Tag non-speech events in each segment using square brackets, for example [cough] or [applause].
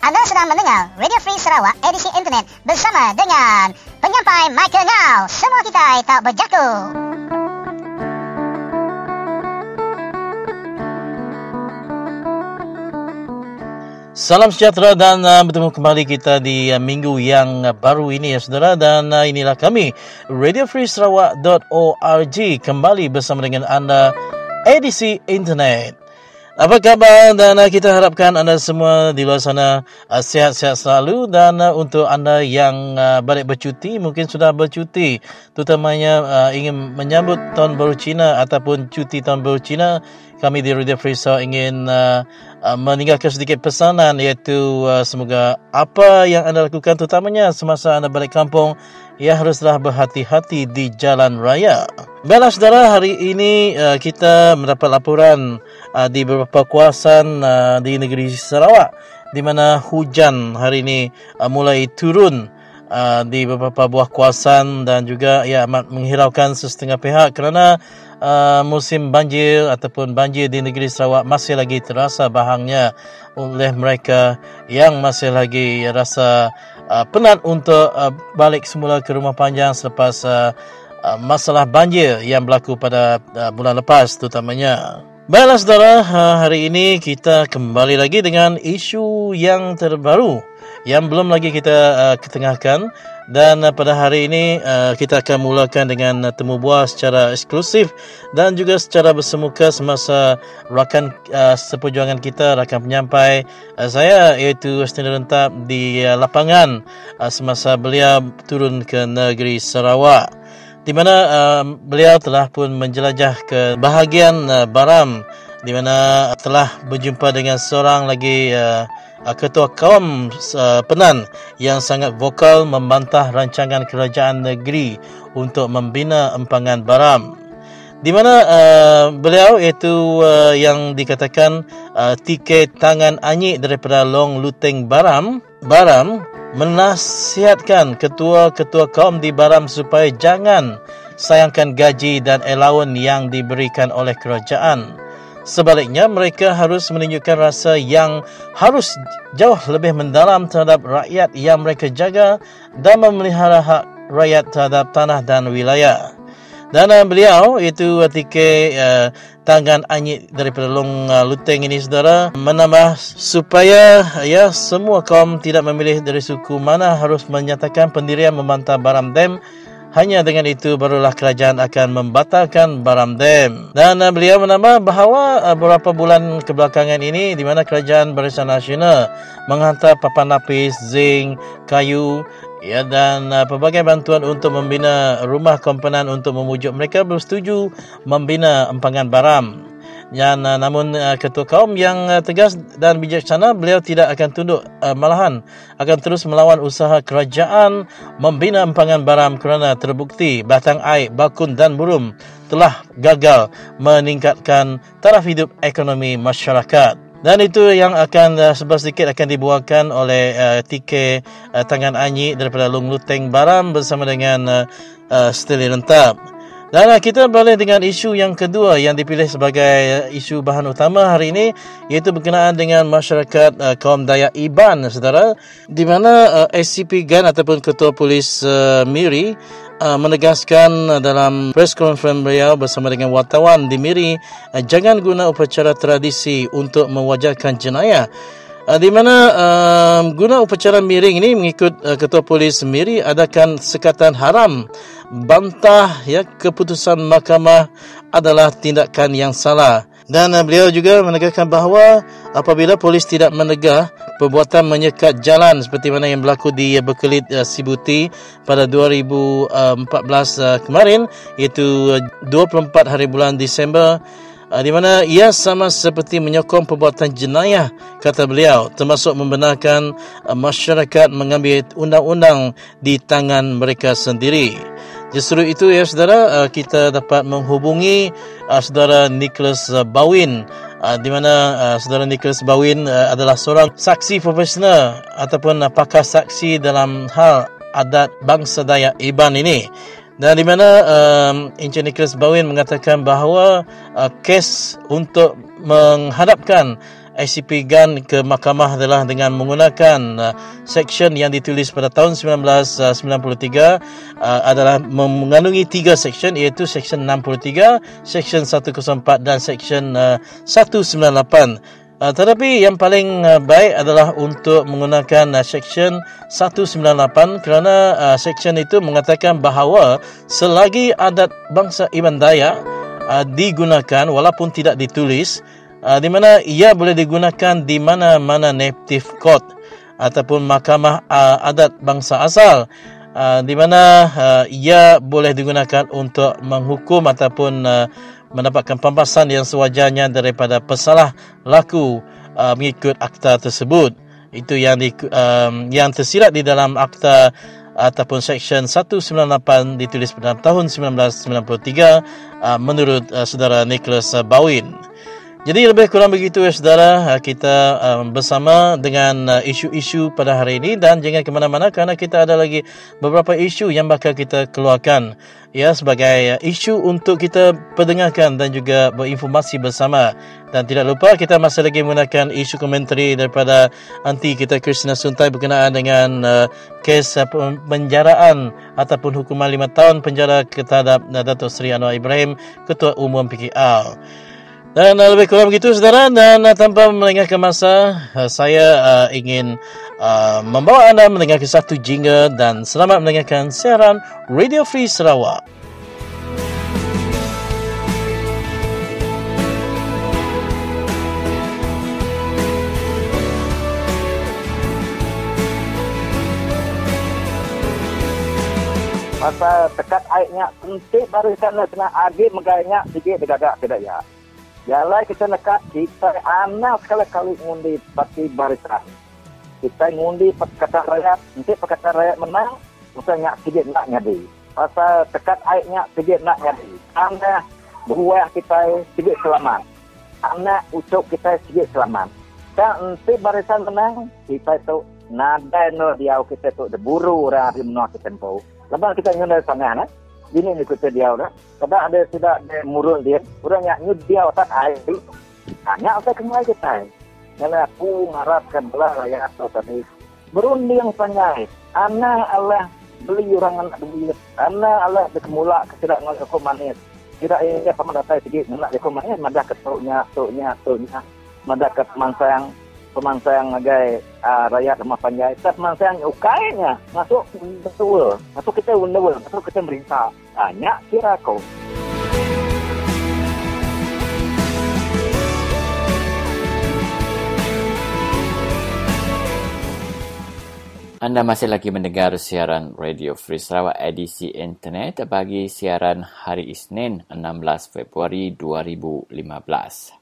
Anda sedang mendengar Radio Free Sarawak edisi internet bersama dengan penyampai Michael Ngau. Semua kita tak berjaku. Salam sejahtera dan uh, bertemu kembali kita di uh, minggu yang uh, baru ini ya saudara dan uh, inilah kami radiofreesarawak.org kembali bersama dengan anda edisi internet. Apa khabar dan kita harapkan anda semua di luar sana uh, sihat-sihat selalu dan uh, untuk anda yang uh, balik bercuti mungkin sudah bercuti terutamanya uh, ingin menyambut tahun baru Cina ataupun cuti tahun baru Cina kami di Radio Sarawak ingin uh, uh, meninggalkan sedikit pesanan iaitu uh, semoga apa yang anda lakukan terutamanya semasa anda balik kampung ia haruslah berhati-hati di jalan raya. Baiklah saudara, hari ini uh, kita mendapat laporan uh, di beberapa kawasan uh, di negeri Sarawak di mana hujan hari ini uh, mulai turun uh, di beberapa buah kawasan dan juga ia amat menghiraukan sesetengah pihak kerana uh, musim banjir ataupun banjir di negeri Sarawak masih lagi terasa bahangnya oleh mereka yang masih lagi rasa uh, penat untuk uh, balik semula ke rumah panjang selepas uh, uh, masalah banjir yang berlaku pada uh, bulan lepas terutamanya. Baiklah saudara, uh, hari ini kita kembali lagi dengan isu yang terbaru yang belum lagi kita uh, ketengahkan dan uh, pada hari ini uh, kita akan mulakan dengan uh, temu buah secara eksklusif dan juga secara bersemuka semasa rakan seperjuangan kita, rakan penyampai saya iaitu Astana Rentap di lapangan semasa beliau turun ke negeri Sarawak. Di mana uh, beliau telah pun menjelajah ke bahagian uh, Baram di mana telah berjumpa dengan seorang lagi Uh, ketua kaum uh, Penan yang sangat vokal membantah rancangan kerajaan negeri untuk membina empangan Baram. Di mana uh, beliau iaitu uh, yang dikatakan uh, tiket tangan anyik daripada Long Luteng Baram, Baram menasihatkan ketua-ketua kaum di Baram supaya jangan sayangkan gaji dan allowance yang diberikan oleh kerajaan. Sebaliknya, mereka harus menunjukkan rasa yang harus jauh lebih mendalam terhadap rakyat yang mereka jaga dan memelihara hak rakyat terhadap tanah dan wilayah. Dan uh, beliau, itu ketika uh, tangan anyik daripada Long uh, Luteng ini, saudara, menambah supaya ya semua kaum tidak memilih dari suku mana harus menyatakan pendirian membantah Baram Dem hanya dengan itu barulah kerajaan akan membatalkan Baram Dam. Dan uh, beliau menambah bahawa uh, beberapa bulan kebelakangan ini di mana kerajaan Barisan Nasional menghantar papan lapis, zinc, kayu ya dan uh, pelbagai bantuan untuk membina rumah komponen untuk memujuk mereka bersetuju membina empangan Baram. Dan uh, namun uh, ketua kaum yang uh, tegas dan bijaksana beliau tidak akan tunduk uh, malahan akan terus melawan usaha kerajaan membina empangan baram kerana terbukti batang air, bakun dan burum telah gagal meningkatkan taraf hidup ekonomi masyarakat. Dan itu yang akan uh, sebab sedikit akan dibuatkan oleh uh, TK uh, Tangan Anyi daripada Long Luteng Baram bersama dengan uh, uh, Steli Rentap. Dan kita balik dengan isu yang kedua yang dipilih sebagai isu bahan utama hari ini iaitu berkenaan dengan masyarakat uh, kaum Dayak Iban saudara di mana uh, SCP GAN ataupun Ketua Polis uh, Miri uh, menegaskan dalam press conference beliau bersama dengan wartawan di Miri uh, jangan guna upacara tradisi untuk mewajarkan jenayah Uh, di mana uh, guna upacara miring ini mengikut uh, ketua polis Miri adakan sekatan haram. Bantah ya keputusan mahkamah adalah tindakan yang salah. Dan uh, beliau juga menegaskan bahawa apabila polis tidak menegah perbuatan menyekat jalan seperti mana yang berlaku di uh, Berkelit uh, Sibuti pada 2014 uh, kemarin iaitu uh, 24 hari bulan Disember Ah, di mana ia sama seperti menyokong perbuatan jenayah kata beliau termasuk membenarkan ah, masyarakat mengambil undang-undang di tangan mereka sendiri. Justru itu ya saudara ah, kita dapat menghubungi saudara Nicholas Bawin di mana saudara Nicholas Bawin adalah seorang saksi profesional ataupun pakar saksi dalam hal adat bangsa Dayak Iban ini. Dan di mana um, Encik Nicholas Bowen mengatakan bahawa uh, kes untuk menghadapkan ICP GAN ke mahkamah adalah dengan menggunakan uh, section yang ditulis pada tahun 1993 uh, adalah mengandungi tiga section iaitu section 63, section 104 dan section uh, 198. Uh, tetapi yang paling uh, baik adalah untuk menggunakan uh, section 198 kerana uh, section itu mengatakan bahawa selagi adat bangsa Iban Dayak uh, digunakan walaupun tidak ditulis uh, di mana ia boleh digunakan di mana-mana native court ataupun mahkamah uh, adat bangsa asal. Uh, di mana uh, ia boleh digunakan untuk menghukum ataupun uh, mendapatkan pembahasan yang sewajarnya daripada pesalah laku uh, mengikut akta tersebut. Itu yang di, um, yang tersirat di dalam akta ataupun section 198 ditulis pada tahun 1993 uh, menurut uh, saudara Nicholas uh, Bowen. Jadi lebih kurang begitu ya saudara, uh, kita um, bersama dengan uh, isu-isu pada hari ini dan jangan ke mana-mana kerana kita ada lagi beberapa isu yang bakal kita keluarkan ya sebagai uh, isu untuk kita perdengarkan dan juga berinformasi bersama. Dan tidak lupa kita masih lagi menggunakan isu komentari daripada anti kita Kristina Suntai berkenaan dengan uh, kes uh, penjaraan ataupun hukuman lima tahun penjara terhadap uh, Seri Anwar Ibrahim, Ketua Umum PKR. Dan lebih kurang begitu saudara dan uh, tanpa melengahkan masa uh, saya uh, ingin uh, membawa anda mendengar satu jingle dan selamat mendengarkan siaran Radio Free Sarawak. Pasal tekat airnya, penting baru sana kena agih megahnya sikit dekat tidak Yalah kita nekat kita anak sekali kali ngundi parti barisan. Kita ngundi Pakatan Rakyat, nanti Pakatan Rakyat menang, kita nyak sikit nak nyadi. Pasal tekat airnya sikit nak nyadi. Anak buah kita sikit selamat. Anak ucap kita sikit selamat. Dan nanti barisan menang, kita itu nada no dia kita tu deburu orang di menua kita. Lepas kita nyunda sangat, eh? Ini ni kita dia dah. Kada ada tidak ada murun dia. Orang yang nyud dia otak air. Tanya apa kemai kita. Kalau aku mengharapkan belah rakyat atau tadi. Berunding panjang. Anak Allah beli orang anak duit. Anak Allah berkemula ketidak dengan hukum manis. Tidak ini sama datang sedikit nak hukum manis. Madah ketuknya, tuknya, tuknya. Madah ke pemansang agai uh, rakyat rumah panjai tak pemansang ukainya. Masuk betul masuk kita betul masuk kita merintah. Tanya kira kau. Anda masih lagi mendengar siaran Radio Free Sarawak edisi internet bagi siaran hari Isnin 16 Februari 2015.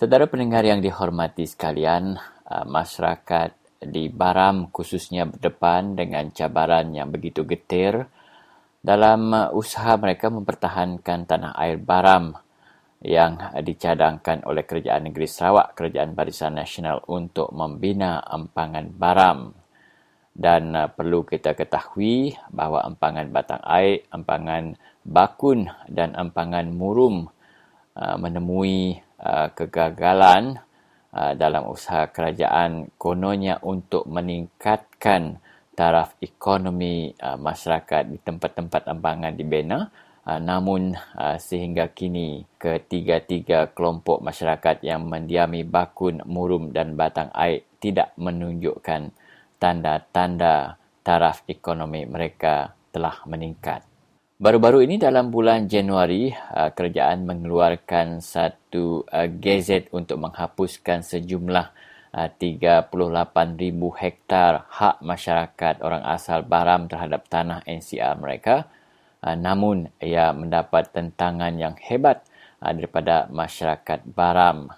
Saudara pendengar yang dihormati sekalian, uh, masyarakat di Baram khususnya berdepan dengan cabaran yang begitu getir dalam uh, usaha mereka mempertahankan tanah air Baram yang dicadangkan oleh Kerajaan Negeri Sarawak, Kerajaan Barisan Nasional untuk membina empangan Baram. Dan uh, perlu kita ketahui bahawa empangan batang air, empangan bakun dan empangan murum menemui Uh, kegagalan uh, dalam usaha kerajaan kononnya untuk meningkatkan taraf ekonomi uh, masyarakat di tempat-tempat embangan dibina namun sehingga kini ketiga-tiga kelompok masyarakat yang mendiami bakun, murum dan batang air tidak menunjukkan tanda-tanda taraf ekonomi mereka telah meningkat. Baru-baru ini dalam bulan Januari, uh, kerajaan mengeluarkan satu uh, gazet untuk menghapuskan sejumlah 38,000 uh, hektar hak masyarakat orang asal Baram terhadap tanah NCR mereka. Namun, ia mendapat tentangan yang hebat daripada masyarakat Baram.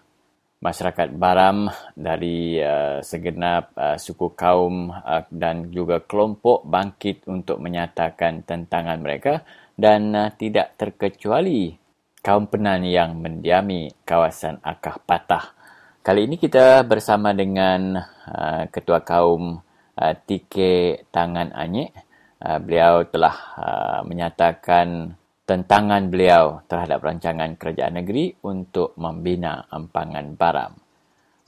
Masyarakat Baram dari segenap suku kaum dan juga kelompok bangkit untuk menyatakan tentangan mereka dan uh, tidak terkecuali kaum penan yang mendiami kawasan Akah Patah. Kali ini kita bersama dengan uh, Ketua Kaum uh, TK Tangan Anyek. Uh, beliau telah uh, menyatakan tentangan beliau terhadap rancangan kerajaan negeri untuk membina empangan baram.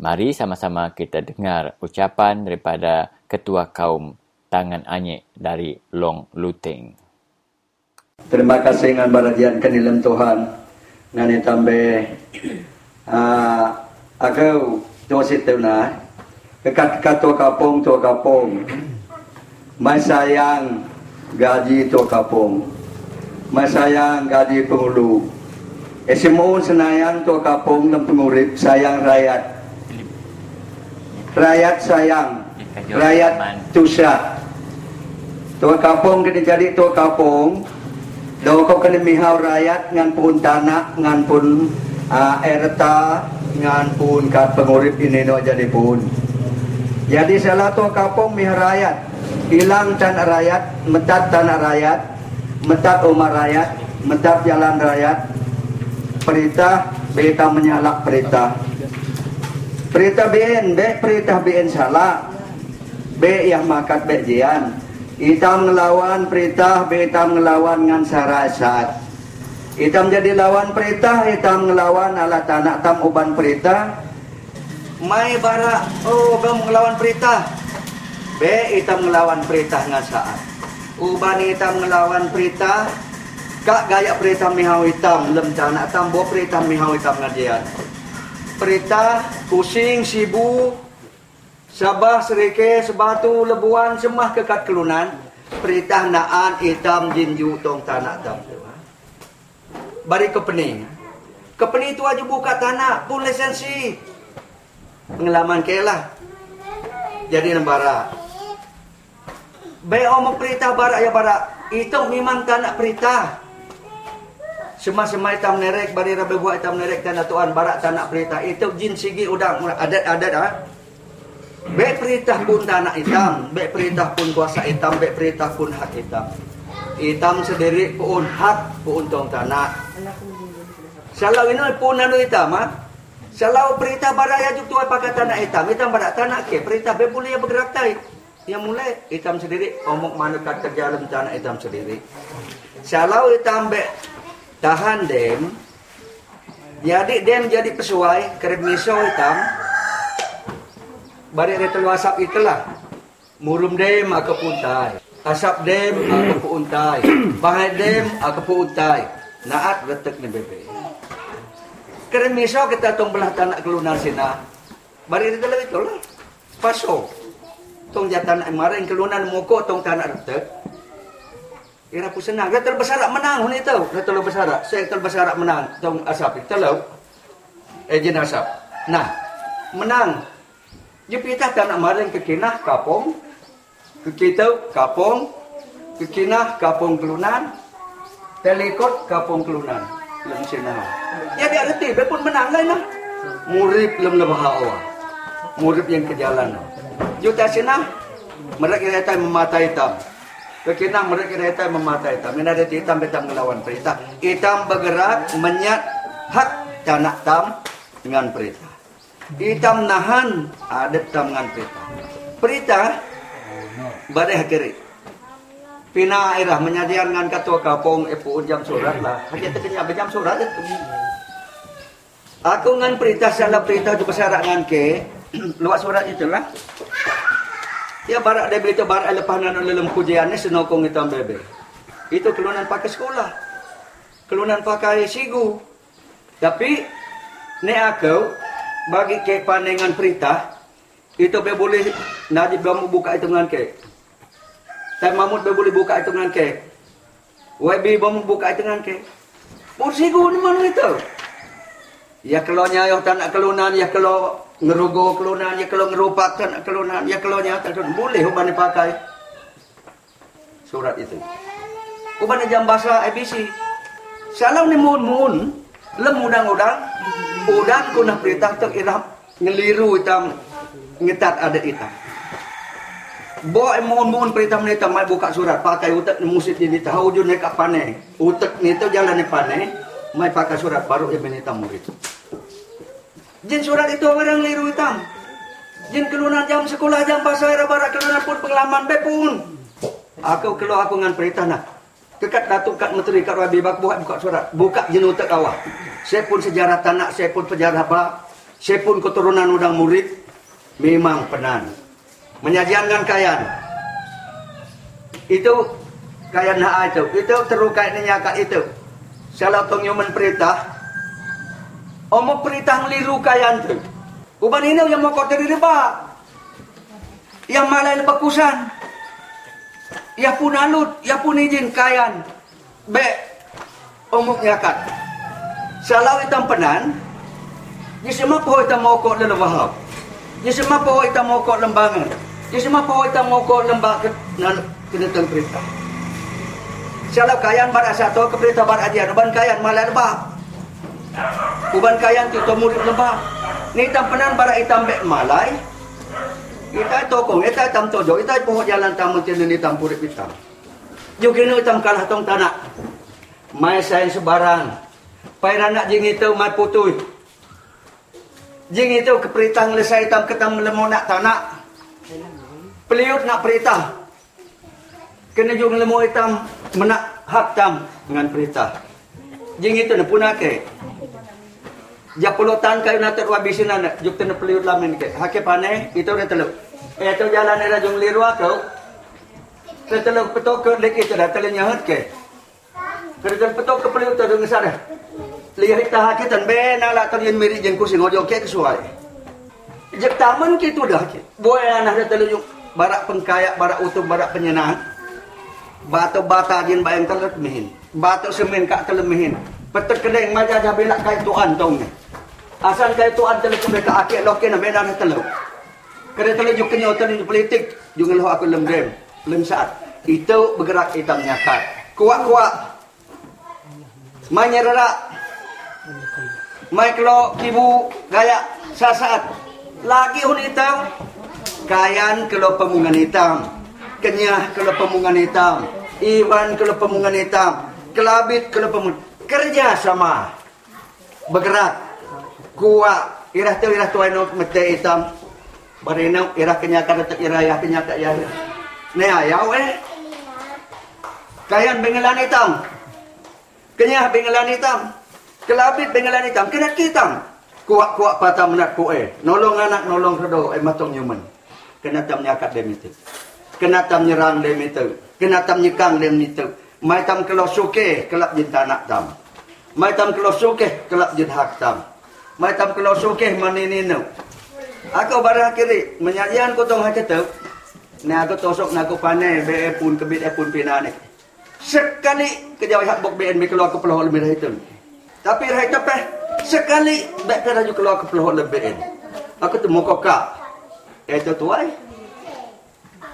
Mari sama-sama kita dengar ucapan daripada Ketua Kaum Tangan Anyek dari Long Luteng. Terima kasih dengan barajian kenilam Tuhan. Dengan tambah uh, aku tu na kekat tua kapung tua kapung. Mai gaji tua kapung. Mai sayang gaji pengulu. Esimun senayang tua kapung dan pengurip sayang rakyat rakyat sayang, rakyat tusah. Tua kampung kena jadi tua kampung. Dawa kau kena mihau rakyat ngan pun tanah, ngan pun uh, erta, ngan pun kat pengurip ini no jadi pun. Jadi salah tua kampung mihau rakyat. Hilang tanah rakyat, metat tanah rakyat, metat rumah rakyat, metat jalan rakyat. Perintah, beta menyalak perintah. Perintah BN, be perintah BN salah. B yang makat be jian. Itam ngelawan perintah, B itam ngelawan ngan sarasat. Itam jadi lawan perintah, itam ngelawan ala tanah tam uban perintah. Mai bara, oh kamu ngelawan perintah. B itam ngelawan perintah ngan saat. Uban itam ngelawan perintah, kak gaya perintah mihau hitam, lem tanah tam bo perintah mihau hitam ngajian perintah pusing sibu sabah serike sebatu lebuan semah kekat kelunan. Perintah naan hitam jinju tong tanah tam bari kepeni kepeni itu aja buka tanah pun lisensi. Pengalaman kelah jadi nembara Baik omong perintah barak ya barak Itu memang tak nak perintah Semua-semua hitam nerek bari rabe buat hitam nerek tanah tuan barat tanah perintah itu jin sigi udang adat-adat ah. Be perintah pun tanah hitam, be perintah pun kuasa hitam, be perintah pun hak hitam. Hitam sendiri pun hak pun tong tanah. Salau ini pun anu hitam ah. Salau perintah barat ya juk tuai pakai tanah hitam, hitam barat tanah ke perintah be boleh ya bergerak tai. Yang mulai hitam sendiri omong mana kat kerja dalam tanah hitam sendiri. Salau hitam be tahan dem jadi dem jadi pesuai kerib miso hitam bari retel wasap itulah. Murum dem aku puntai asap dem aku puntai [coughs] bahai dem aku puntai naat retek ni bebe. Kerib miso kita tong belah tanah kelunan sina bari retel itu lah paso tong jatan maring kelunan moko tong tanah retek Ira pun senang. Dia terbesarak menang ni tahu. Dia terlalu besarak. Saya terlalu besarak menang. Tong asap. Terlalu. Ejen asap. Nah. Menang. Dia pitah tak nak maring ke kinah kapong. Ke kita kapong. Ke kinah kapong kelunan. Telikot kapong kelunan. Lem senang. Ya dia reti. Dia pun menang lah. Murib lem lebah awal. Murib yang ke jalan. Juta senang. Mereka kata mematai hitam. Kekinang mereka hitam mematai hitam. Ini ada hitam hitam melawan perintah. Hitam bergerak menyat hak tanah tam dengan perintah. Hitam nahan ada tam dengan perintah. Perintah badai hakiri. Pina irah menyadian dengan ketua kapong epu jam surat lah. Hanya terkenya jam surat itu. Aku dengan perintah salah perintah itu bersyarat dengan ke. Luat surat itulah. Ya barak dia berita barak lepas nak dalam pujian ni senokong hitam bebe. Itu kelunan pakai sekolah. Kelunan pakai sigu. Tapi ni aku bagi ke pandangan perintah itu be boleh Najib belum buka itu dengan ke. Tapi Mahmud be boleh buka itu dengan ke. YB belum buka itu dengan ke. Pun sigu ni mana itu? Ya kalau nyayah tak nak kelunan, ya kalau ngerugo kelunan ya kalau ngerupakan kelunan ya kalau nyata boleh uban dipakai. Surat itu. Uban jam bahasa ABC salam ni mun mun. Lem udang-udang. Udang kuna perintah tok irap ngeliru hitam ngetat ada hitam. Bo mohon mohon perintah mereka mai buka surat pakai utak ni musit ini tahu jun nek pane utak ni tu jalan ni pane mai pakai surat baru dia menita murid Jin surat itu orang liru hitam. Jin kelunan jam sekolah jam pasal era barat kelunan pun pengalaman be pun. Aku keluar aku dengan perintah nak. Kekat datuk kat menteri kat Rabi bak buat buka surat. Buka jin utak awak. Saya pun sejarah tanah, saya pun sejarah apa. Saya pun keturunan udang murid. Memang penan. Menyajiankan kayan. Itu kayan hak itu. Itu terukai kat itu. Salah tong yang perintah. Omo perintah ngeliru kayan tu. Uban ini yang mau kau terima. Yang malah lepas kusan. Ya pun alut, ya pun izin kayan. Be, omuk nyakat. Salau hitam penan, Ya semua pohon hitam mokok dalam wahab. Ya semua pohon hitam mokok lembangan. Ya semua pohon hitam mokok lembang ke nan kena perintah. Salau kayan bar satu ke perintah bar ajian. Uban kayan malah lebah. Uban kayan tu murid lebah. Ni hitam penan bar hitam bek malai. Kita tokong, kita hitam tojo, kita pohon jalan tamu tiada hitam purip hitam. Juga ni hitam kalah tong tanah. Mai sayang sebarang. Pai nak jing itu mai putui. Jing itu keperintah ngelesai hitam ketam lemau nak tanah. Peliut nak perintah. Kena juga lemau hitam menak hak tam dengan perintah. Jing itu nak punah Ya pulutan kayu nak terwabisin anak. Juk tena peliut lamin ke. Hake pane dah teluk. Eh tu jalan era jung liru aku. Setelah petok ke lek itu dah telenya hat ke. Kerja petok ke peliut tu dengan sana. Lihat kita hati tan ben ala tan yen miri jeng kursi ngojo ke kesuai. Jek taman ke dah ke. Boy anak dah telenya barak pengkaya, barak utuh, barak penyenang. Batu bata jin bayang telet mihin. Batu semen kak telet mihin. Petek kedeng majah dah belak kai tuan tong ni. Asal kai tuan telet kebeka akik lokin na medan telet. Kerana telah juga kenyataan di politik, juga lah aku lembrem, lem saat. Itu bergerak hitam nyakat. Kuat-kuat. Mai nyerara. Mai kalau kibu gaya sasaat. Lagi hun hitam. Kayan kalau pemungan hitam. Kenyah kalau pemungan hitam. Iwan kalau pemungan hitam. Kelabit kalau pemungan. Kerja sama. Bergerak. Kuat. Irah tu irah tuan mete hitam. Barina ira kenya kada tak ira ya kenya tak ya. Ne ayau eh. Kayan bengalan hitam. Kenya bengalan hitam. Kelabit bengalan hitam. Kena hitam. Kuak-kuak patah menat ku eh. Nolong anak nolong redo eh matong nyuman. Kena tam nyakat dem itu. Kena tam nyerang dem itu. Kena tam nyekang dem itu. Mai tam kalau suke kelap jin tanak tam. Mai tam kalau suke kelap jin hak tam. Mai tam kalau suke manininu. Aku barang kiri menyajian ko tong haketu. Ni aku tosok nak aku panai be pun kebit pun pina ni. Sekali kejauh hak bok BNB keluar ke peluh lebih itu. Tapi rai tepeh sekali be keraju keluar ke peluh lebih BN. Aku temu kokak. Itu tuai.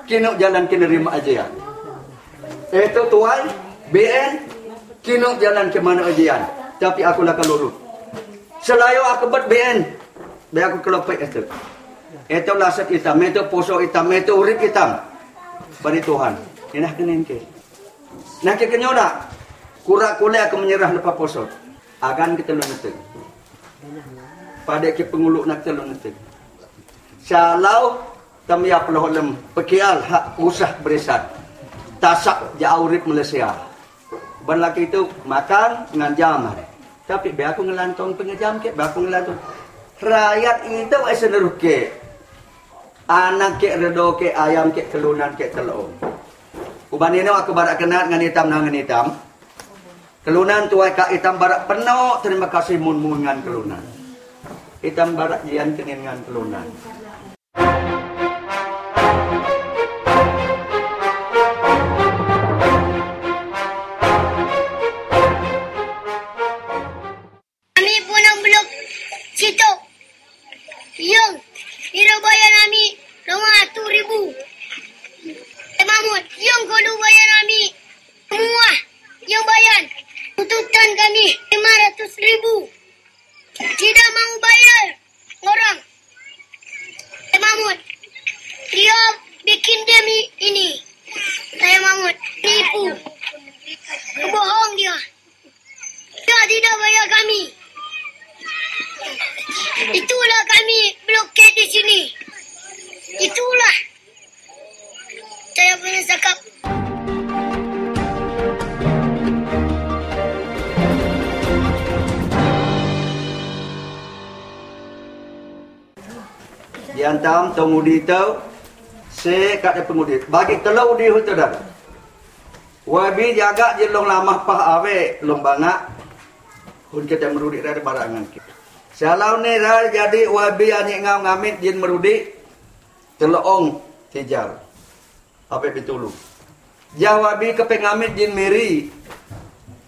Kino jalan kini rima aja ya. Itu tuai BN kino jalan ke mana ajian. Tapi aku nak kelurut. Selayu aku buat BN Biar aku kelopek itu. Itu lasat hitam, itu poso hitam, itu urip hitam. Bari Tuhan. Ini nak kenin ke. Nak ke kenyoda. Kurak kuliah aku menyerah lepas poso. Agan kita lu ngetik. Pada ke penguluk nak telur ngetik. Salau tamia peloholem pekial hak usah berisat. Tasak jauh urip Malaysia. Ban laki itu makan dengan jam. Tapi biar aku ngelantong pengejam ke, biar aku ngelantong. Rakyat itu asa neruke anak ke redo ke ayam ke kelunan ke telur. Uban ini aku barak kenal dengan hitam dengan hitam. Kelunan tuai kak hitam barak penuh. Terima kasih mun mun dengan kelunan hitam barak jian dengan kelunan kilo bayan kami lima ratus ribu. Eh, Mahmud, yang kau bayar kami semua yang bayar tuntutan kami lima ratus ribu. Tidak mau bayar orang. Eh, Mahmud, dia bikin demi ini. Saya Mahmud, nipu. Bohong dia. Dia tidak bayar kami. Itulah kami blokade di sini. Itulah. Saya punya cakap. Di antam tengudi tau se kada pengudi bagi telau di hutu dah wabi jaga je long lamah pah awe, long banga hun kita merudik dari barangan kita Salau ni dah jadi wabi ani ngau ngamit jin merudi. Telong hijau. Apa pitulu. Jawabi ke pengamit jin meri.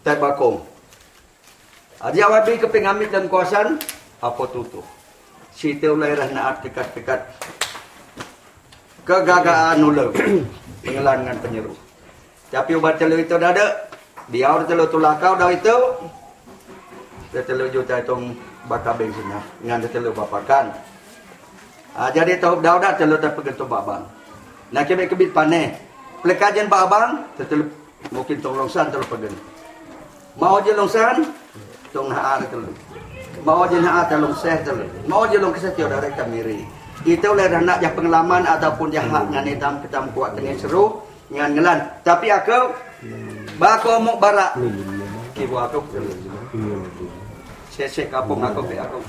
Tak bakong. Jawabi ke pengamit dan kuasan. Apa tutup. Sita ulairah naat dekat-dekat. Kegagaan ulu. [coughs] Pengelangan penyeru. Tapi ubat telur itu dah ada. Dia orang telur tulakau dah itu. Dia telur juta itu bensin lah. Dengan dia telur bapakan. Ha, jadi tahu dah dah telur tak pergi tu babang. Nak kebik kebit panen. Pelekajian babang. Telur mungkin tolong san telur pergi. Mau je longsan. Tong nak ada telur. Mau je nak ada long seh telur. Mau je long kesetiau dari kamiri. Itu oleh anak yang pengalaman ataupun yang hak dengan hitam kita kuat dengan seru dengan ngelan. Tapi aku bako mau barak. Kibu aku. Sesek kapung aku be aku.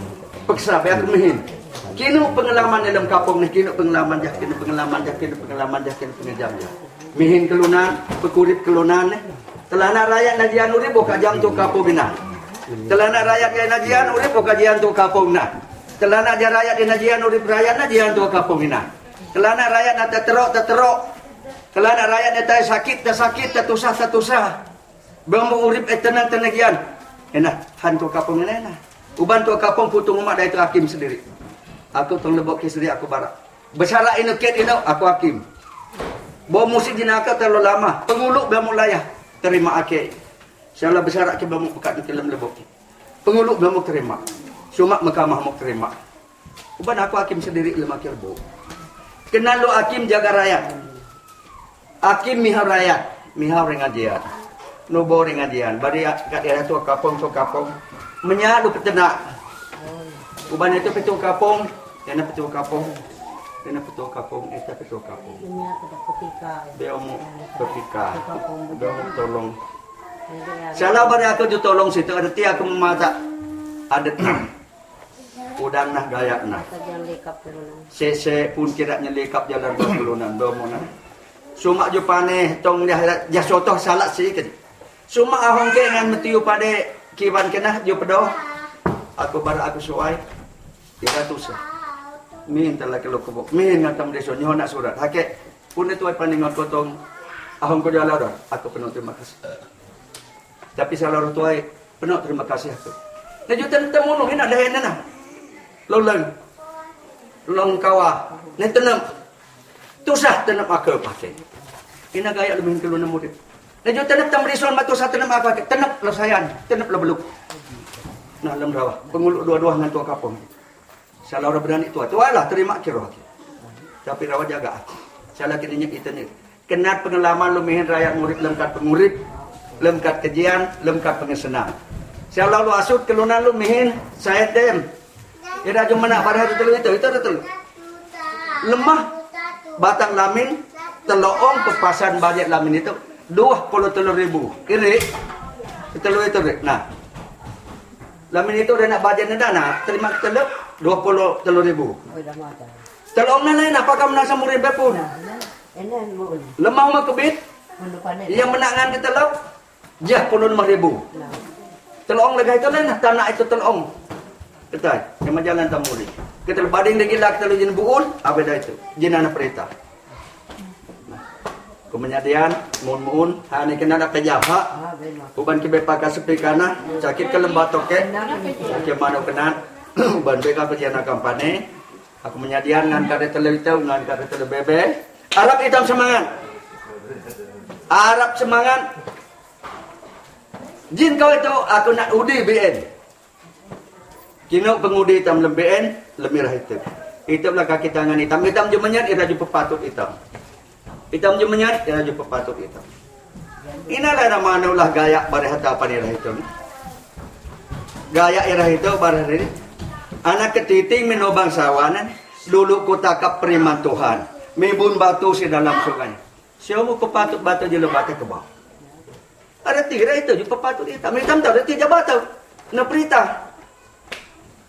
Peksa be aku mihin. Kino pengalaman dalam kapung ni, kino pengalaman dah, kino pengalaman dah, kino pengalaman dah, kino pengajam dah. Mihin kelunan, pekurip kelunan ni. Telana rakyat najian urip buka jam tu kapung bina. Telana rakyat yang najian urip buka jam tu kapung na. Telana dia rakyat di najian urip rakyat najian tu kapung bina. Telana rakyat nak terok terok. Telana rakyat nak sakit tak sakit tak tusah tak tusah. Bang urip eh tenang tenagian. Enak, han tu kapung ni enak. Uban tu kapung putung umat dah itu hakim sendiri. Aku tong lebok ke sendiri aku barak. Bersara ini ket ini aku hakim. Bawa musik jenaka terlalu lama. Penguluk bamu layah. Terima ake. Salah bersara ke bamu pekat di dalam lebok. Penguluk bamu terima. Sumak mahkamah mau terima. Uban aku hakim sendiri lemah kerbo. Kenal lo hakim jaga rakyat. Hakim mihar rakyat. Mihar Nubo rengajian. Bari kat dia tu kapong tu kapong. Menyadu peternak. Uban itu petu kapong. Nak petu kapong. Nak petu kapong. Dia petu kapong. Dia mau ketika. Dia mau tolong. Salah bari aku tu tolong situ. Ada ti aku memasak. Ada. Udang nah gaya nah. Sese pun kira nyelekap jalan berkelunan. Domo nah. Sumak je paneh tong dia dia sotoh salat sikit. Sumak ahong ke dengan metiu pada kiban kena je pedoh. Aku bar aku suai. Dia tu. Min telah kalau kebok. Min ngatam deso nyoh nak surat. Hake pun itu ai paning ngot potong. Ahong ko jalan dah. Aku penuh terima kasih. Tapi salah orang tuai penuh terima kasih aku. Nah juta temu nung ini ada yang nah. Lolong. Long kawa. Ni tenam. Tusah tenam aku pakai. Ina gaya lebih kelu nemu dia. Nah juta tenam tam risol matu satu tenam aku pakai. Tenap lo sayan. Tenap lo beluk. Nah lem rawa. Penguluk dua-dua dengan tua kapung. Salah orang berani tua. Tua lah terima kira. Tapi rawa jaga. Salah kini kita ni. Kenal pengalaman lu mihin rakyat murid lemkat pengurid. Lemkat kejian. Lemkat pengesenang. Salah lu asut kelunan lu mihin. Saya dem. Ira cuma nak telur itu, itu ada telur. Lemah batang lamin, teloong kepasan banyak lamin itu dua puluh telur ribu. Kiri telur itu, nah. Lamin itu dah nak bajet ni dah nak terima telur dua puluh telur ribu. Telong nana nak pakai menasa murid bepun. Lemah mah kebit. Yang menangan kita telur jah puluh lima ribu. Telong lagi itu lah tanah itu telong. Betul. Yang jalan tamuri. Kita bading lagi lah kita lujin buun. Apa dah itu? Jinan perintah. Kemenyadian, mun-mun, hani kena nak pejaha. Uban kibe pakai sepi kana, sakit ke lembah toke. Sakit mana kena. [clears throat] Uban beka pejahan kampanye. Aku menyadian ngan kare tele itu, ngan kare tele bebe. Arab hitam semangat. Arab semangat. Jin kau itu aku nak udi BN. Kino pengudi hitam lembean, lemirah hitam. Hitam lah kaki tangan hitam. Hitam je menyat, ira je pepatut hitam. Hitam je menyat, ira je pepatut hitam. Inilah nama ulah gaya pada hadapan ira hitam. Gaya ira hitam pada ini. Anak ketiting minobang sawanan. Dulu ku takap prima Tuhan. Mibun batu si dalam sungai. Siapa pepatut batu je lebat ke bawah. Ada tiga itu je pepatut hitam. Hitam tak ada tiga batu. Na perintah.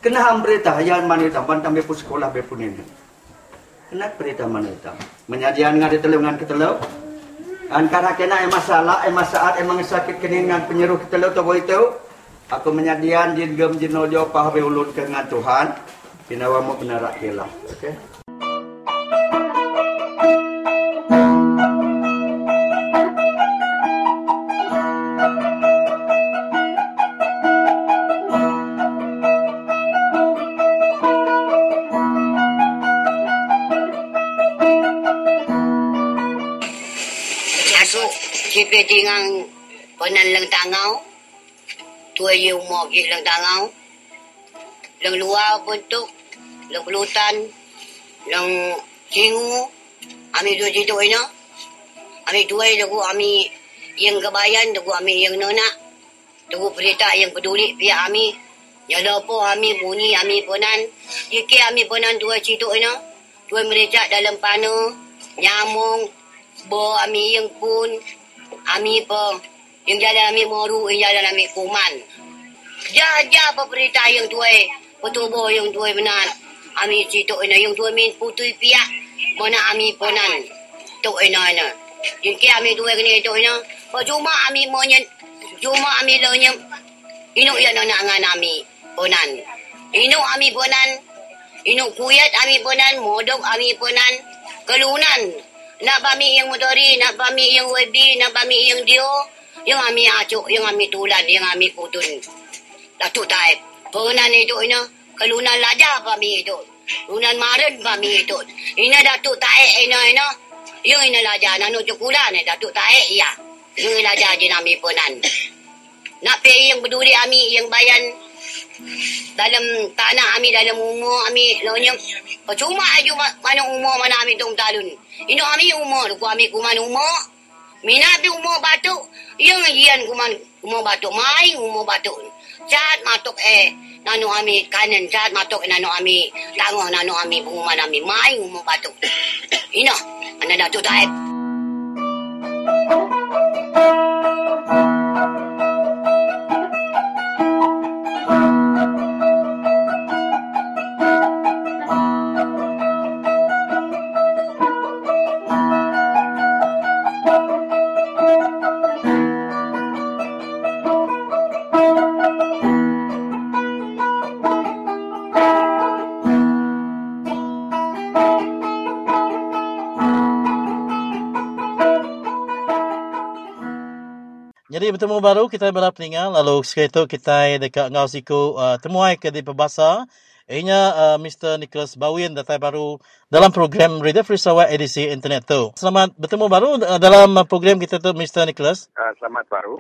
Kena ham berita yang mana tampan tambe pun sekolah be pun ini. Kena perintah mana itu? Menyajian dengan ditelung dengan ketelung. Antara kena yang masalah, yang masalah, emang sakit kini dengan penyeruh ketelung tu itu. Aku menyadian jin gem jin nojo pahwe ulut dengan Tuhan. Kinawa mau benar akilah. Cipi dengan penan leng tangau. Tua ye umur ke leng tangau. Leng luar bentuk. Leng pelutan. Leng cingu. Ami dua situ ini. Ami dua itu ami yang kebayan. Itu ami yang nona. Itu berita yang peduli pihak ami. Ya lepo ami bunyi ami penan. Jika ami penan dua situ ini. Dua mereka dalam panu. Nyamung. Bo ami yang pun Ami apa? Yang jalan ami moru, yang jalan ami kuman. Jaja apa berita yang tuai. Petubuh yang tuai benar. Ami cituk ina yang tuai min putui piak. Mana ami ponan. Tuk ina ina. Jadi ami tuai kena itu ina. Cuma ami monyen. Cuma ami lenyem. Inu ya nak ngan ami ponan. Inu ami ponan. Inu kuyat ami ponan. Modok ami ponan. Kelunan. Nak bami yang motori, nak bami yang webi, nak bami yang dio. Yang ami acuk, yang ami tulan, yang ami kutun. Datuk taib. Penan itu ina. Kelunan laja bami itu. Lunan maren bami itu. Ina datuk taib ina ina. Yang ina laja nanu cukulan eh datuk taib ya. Yang laja je nami penan. Nak pe yang peduli ami yang bayan dalam tanah ami dalam umur ami lonyam percuma aju mana umur mana ami tung talun ini ami umur ku ami kuman umur. Mina bi umur batuk. Yang ian kuman umur batuk mai umur batuk cat matuk eh nanu ami kanan cat matuk nanu ami tangguh nanu ami bunguman ami mai umur batuk. [coughs] Ino anda dah tu taib Jadi bertemu baru kita berapa tinggal lalu sekali kita dekat ngau siku uh, temuai ke di perbasa Inya uh, Mr. Nicholas Bawin datang baru dalam program Radio Free Sarawak edisi internet tu. Selamat bertemu baru uh, dalam program kita tu Mr. Nicholas. Uh, selamat baru.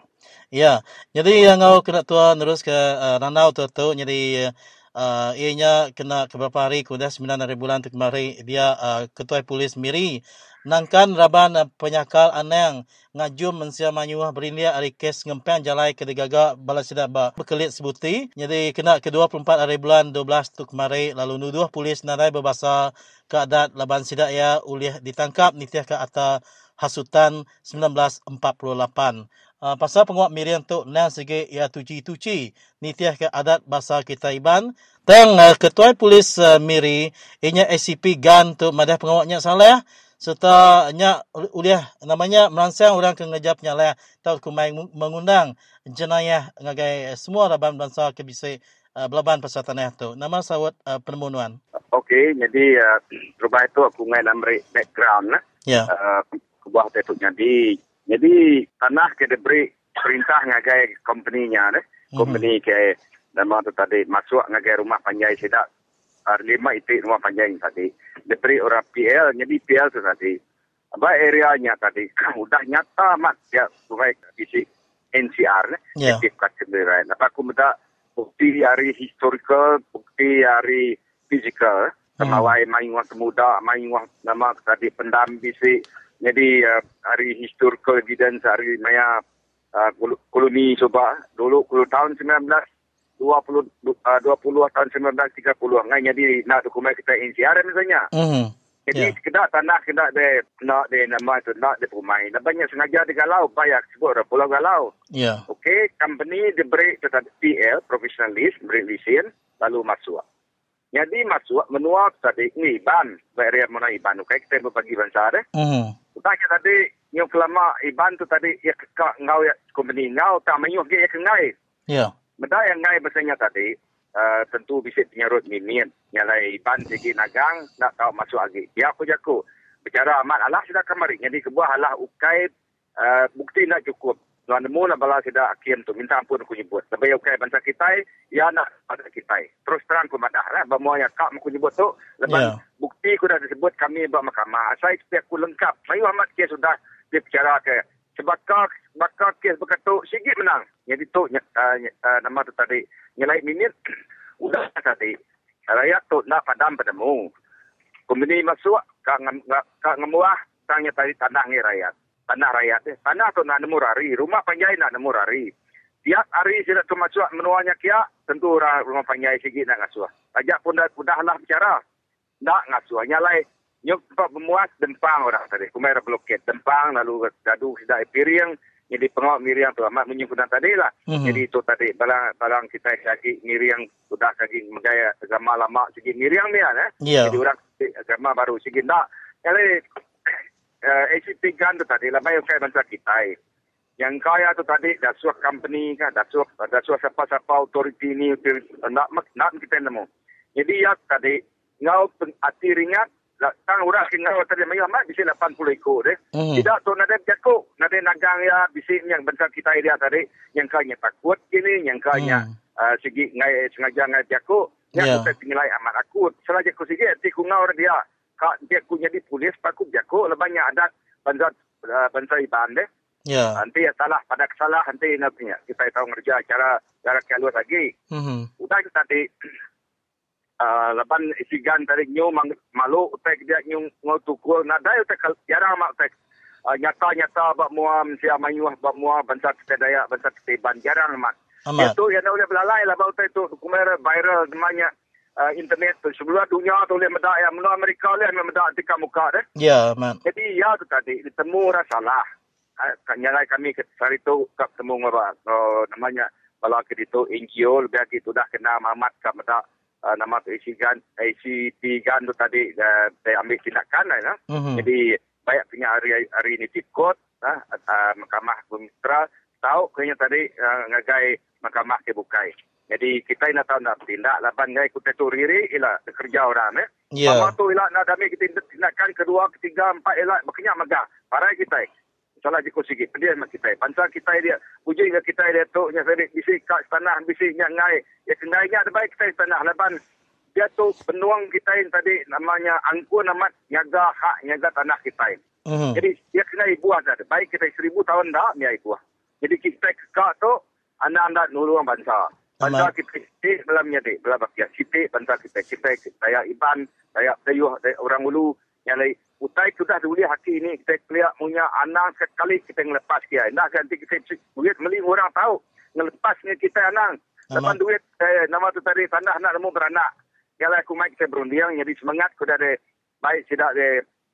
Ya, jadi yang ngau kena tua terus ke uh, Ranau tu tu jadi uh, ianya kena ke beberapa hari kemudian sembilan hari bulan tu kemarin dia uh, ketua polis Miri nangkan raban penyakal anang ngajum mensia manyuah berindia hari kes ngempian jalai ke digaga balas sidak ba. Berkelit sebuti. Jadi kena ke 24 hari bulan 12 tu kemarin lalu nuduh polis narai berbahasa keadat laban sidak ya ulih ditangkap nitiah ke atas hasutan 1948 Uh, pasal penguat miriam tu nan segi ya tuci-tuci nitiah ke adat bahasa kita iban. Tang uh, ketua polis uh, miri inya SCP gan tu madah pengawaknya salah serta nya uliah namanya merangsang orang ke ngejap nyala tau kumai mengundang jenayah ngagai semua raban bangsa ke bisa uh, belaban pasal tanah tu. Nama sawat uh, permohonan okey jadi uh, rumah itu aku ngai namri background nah ya. Uh, kubah tu jadi jadi tanah ke diberi perintah ngagai company-nya deh. Company mm-hmm. ke nama tu tadi masuk ngagai rumah panjai sedak lima itu rumah panjai tadi. Diberi orang PL, jadi PL tu tadi. Apa area-nya tadi sudah [laughs] nyata mak ya baik isi NCR ne. Yeah. Jadi kat. Apa aku minta bukti hari historical, bukti hari physical. Sama hmm. wai main wang semuda, main wang nama tadi pendam bisi jadi uh, hari historical evidence hari maya uh, koloni coba dulu kulu tahun 19 20 uh, 20 tahun 1930 ngai jadi nak dokumen kita NCR misalnya. Mhm. Jadi Yeah. yeah. kena tanah kena de nak de nama tu nak de pemain. Nak banyak sengaja di galau bayar sebut orang pulau galau. ya Okey, company diberi tetapi PL professionalist beri lesen lalu masuk. Jadi masuk menua tadi ni iban, area mana iban okay, kita berbagi bangsa deh. Mhm. Utanya tadi yang kelama iban tu tadi ya kak ngau ya company ngau tak mayuh ge ya kengai. Ya. Benda yang ngai bahasanya tadi uh, tentu bisa penyarut mimin nyalai iban segi nagang nak tahu masuk lagi. Ya aku jaku bicara amat Allah sudah kemari. Jadi kebuah Allah ukai uh, bukti nak cukup. Tuan nemu nak bala tidak akim tu minta ampun aku nyebut. Lebih ukai bangsa kita ya nak pada kita. Terus terang aku madah lah. Bahawa yang kak aku nyebut tu. Lepas Ya. bukti aku dah disebut kami buat mahkamah. Saya supaya aku lengkap. Mayu Ahmad kes sudah dia bicara ke. Sebakar, bakar kes berkatuk sikit menang. Jadi tu ny- uh, uh, nama tu tadi. Nyelai minit. [clears throat] Udah tadi. Rakyat tu nak padam padamu. Kompeni masuk ngam, ngak- kak ngemuah tanya tadi tanah ni rakyat. Tanah rakyat eh. Tanah tu nak nemu rari. Rumah panjai nak nemu rari. Tiap hari saya tu masuk menuanya kia, tentu rumah panjai sikit nak ngasuh. Ajak pun dah, dah lah bicara. Tak ngasuh. Nyalai nyok tempat memuas dempang orang tadi. Kumai bloket dempang lalu dadu sudah piring. Jadi pengawal miriang tu amat menyukunan tadi lah. Mhm. Jadi itu tadi barang barang kita lagi miriang sudah lagi menggaya agama lama segi miriang ni kan eh. Ya. Jadi orang agama baru segi tak. Jadi uh, ACT kan tu tadi lah banyak kaya bangsa kita. eh. Yang kaya tu tadi dah suah company kan, dah suah dah suah siapa-siapa authority ni nak nak kita nemu. Jadi ya tadi ngau hati ringat Tang urang ke ngau tadi mayu amat bisa 80 ekor deh. Mhm. Tidak tu nade jakuk, nade nagang ya bisi yang bangsa kita dia tadi yang kaya takut kini, yang kaya Hmm. uh, segi ngai sengaja ngai jakuk, yang Ya. kita tinggalai amat akut. Salah jakuk sikit, ti ku ngau dia. Kak dia ku jadi polis pakuk jakuk lebihnya ada bangsa uh, bangsa iban deh. Ya. Nanti ya salah pada kesalah nanti nantinya kita tahu ngerja cara cara keluar lagi. Mhm. Udah itu tadi uh, laban isigan tadi nyu mang, malu utek dia nyu ngau tukul nadai utek kal- jarang mak utek uh, nyata nyata bak mua sia mayuh bak mua bangsa kita daya bangsa kita ban jarang mak. Amat. Itu yang boleh belalai lah bak utek tu kumer viral namanya uh, internet tu sebelah dunia tu boleh medak ya menua Amerika boleh medak tika muka deh. Ya, Mat. Jadi ya tu tadi ditemu rasalah. Kan nyalai kami ke hari tu kap temu ngora oh, namanya kalau ke itu NGO lebih lagi dah kena mamat kap meda uh, nama tu isi gan isi gan tu tadi uh, saya ambil tindakan lah. Mhm. Jadi banyak punya hari hari ini tikot uh, uh, mahkamah Bumitra tahu kayaknya tadi uh, ngagai mahkamah ke bukai. Jadi kita nak tahu nak tindak laban ngai kita tu riri ialah kerja orang eh. Ya. Mama tu elak nak kami kita tindakan kedua, ketiga, empat elak berkenyak megah. Parai kita. Salah jiko sikit. Dia mak kita. Bangsa kita dia. Puji ke kita dia tu. Nya sedik bisi kat tanah. Bisi nya ngai. Ya kengai nya ada baik kita tanah. Leban dia tu penuang kita yang tadi namanya angkuh namat nyaga hak nyaga tanah kita. Mhm. Jadi dia kena buah dah. Baik kita seribu tahun dah dia buah. Jadi kita kekak tu anak-anak nulung bangsa. Bangsa kita sitik dalam nyadi. Belah bakia sitik bangsa kita. Kita saya iban, saya dari orang ulu. Yang lain. Utai sudah dulu haki ini kita kelihat punya anak sekali kita ngelepas dia. Nak nanti kita duit meli orang tahu. Ngelepas ni kita anak. Lepas duit eh, nama tu tadi tanah nak nemu beranak. Kalau aku main kita berundiang jadi semangat aku dah ada baik tidak ada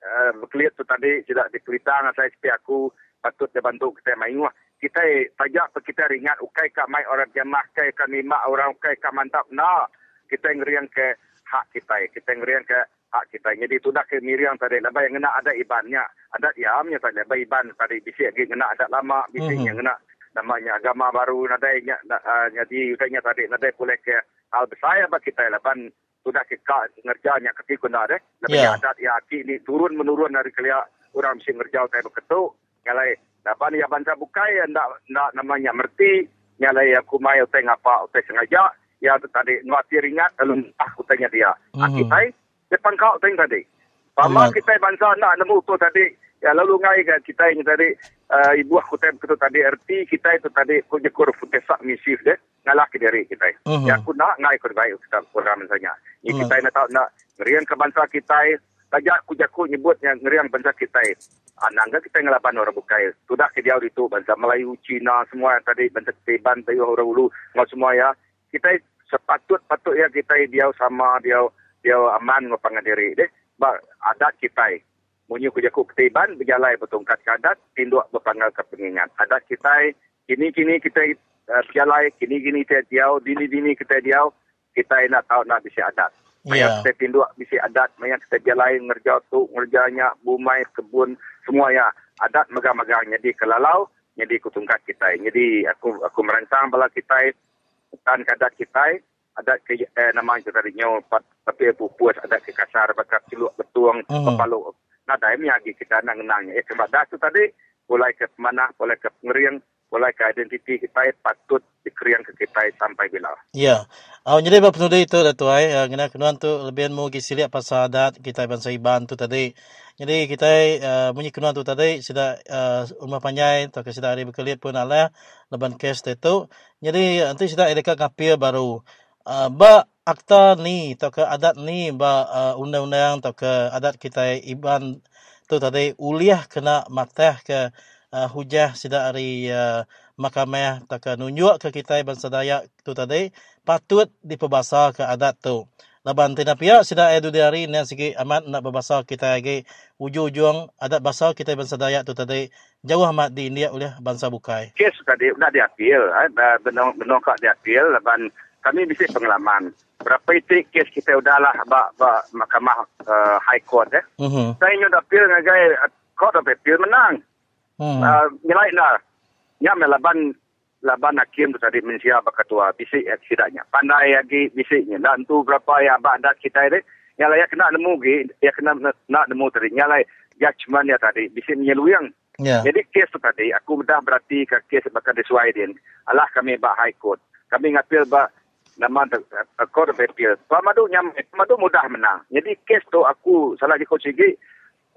uh, berkelit tu tadi tidak dikelitang saya sepi aku patut dia bantu kita main wah kita eh, tajak pe kita ringat ukai ka mai orang jamaah kai ka lima orang ukai ka mantap na kita ngeriang ke hak kita eh. kita ngeriang ke hak kita. Jadi tu dah ke miriang tadi lebih yang kena ada ibannya. Ada iamnya tadi lebih iban tadi bisi lagi kena ada lama bisi Mhm. yang kena. Namanya agama baru nadainya uh, jadi udahnya tadi nadai boleh ke hal besar bagi kita laban sudah ke kak ngerjanya ketika kena deh lebih Ya. adat ya ki ni turun menurun dari kelia orang mesti ngerjau saya beketuk nyalai laban ya bangsa bukai ndak ndak namanya merti. Nyalai aku mai utai ngapa utai sengaja. Ya tadi nuati ringat lalu ah utainya dia. Mhm. akitai depan kau utai tadi Pama kita bangsa nak nemu tu tadi ya lalu ngai ke kita ini tadi uh, ibu aku tadi itu tadi erti kita itu tadi ko jekur futesak misif deh ngalah ke diri kita. Mhm. Ya aku nak ngai ko baik kita program misalnya. Ini Mhm. kita nak tahu nak ngerian ke bangsa kita tajak ku jaku nyebut yang ngerian bangsa kita. Anangga kita ngelaban orang bukai. Sudah ke dia itu bangsa Melayu, Cina semua yang tadi bangsa Teban, Tayo orang ulu, semua semua ya. Kita sepatut patut ya kita dia sama dia dia aman ngopang diri deh. Ba adat kita Munyu kuja ku ketiban berjalai bertongkat kadat tinduk berpanggal ke pengingat. Adat kita kini-kini kita uh, berjalai kini-kini kita diau dini-dini kita diau kita nak tahu nak bisa adat. Maya yeah. kita tinduk bisi adat, maya kita jalai ngerja tu, ngerjanya, bumai, kebun, semua ya adat megang-megang. Jadi kelalau, jadi kutungkat kita. Jadi aku aku merancang bala kita, hutan kadat kita, adat ke eh, nama itu tadi nyaw, tapi pupuas adat ke kasar, bakar ciluk, betuang, mm. kepaluk. Nah, dah ini lagi kita nak ngenangnya. Eh, sebab dah tu tadi, mulai ke mana, mulai ke pengeriang, mulai ke identiti kita patut dikeriang ke kita sampai bila. Ya. Oh, jadi apa penuh itu dah tuai. Uh, kena kenuan tu lebih mau lihat pasal adat kita bangsa Iban tu tadi. Jadi kita uh, bunyi kenuan tu tadi sudah uh, rumah panjai atau ke sudah hari berkelit pun ala leban kes itu. Jadi nanti sudah ada kapil baru. Uh, ba akta ni atau ke adat ni ba uh, undang-undang atau ke adat kita Iban tu tadi uliah kena matah ke uh, hujah sida hari uh, mahkamah tak nunjuk ke kita bangsa Dayak tu tadi patut diperbasa ke adat tu. Laban tina pia sida edu dari ni sigi amat nak berbahasa kita lagi ujung-ujung adat bahasa kita bangsa Dayak tu tadi jauh amat di India oleh bangsa Bukai. Kes tadi nak diapil, eh, benar benar kak diapil laban kami bisa pengalaman. Berapa itu kes kita udahlah bak bak mahkamah uh, high court eh. Uh-huh. Saya nyudah apil ngagai court of appeal menang. Hmm. Uh, nilai na. Ya melaban laban hakim tadi mensia bakatua bisik ya sidaknya. Pandai lagi bisiknya. Dan tu berapa ya badat kita ini. Ya lah ya kena nemu gi, ya kena nak nemu tadi. Ya lah judgement ya tadi bisik menyeluyang. Yeah. Jadi kes tu tadi aku dah berarti ke kes bakal disuai din. Alah kami bak high court. Kami ngapil bak nama of appeal. Pamadu nyam, pamadu mudah menang. Jadi kes tu aku salah di coach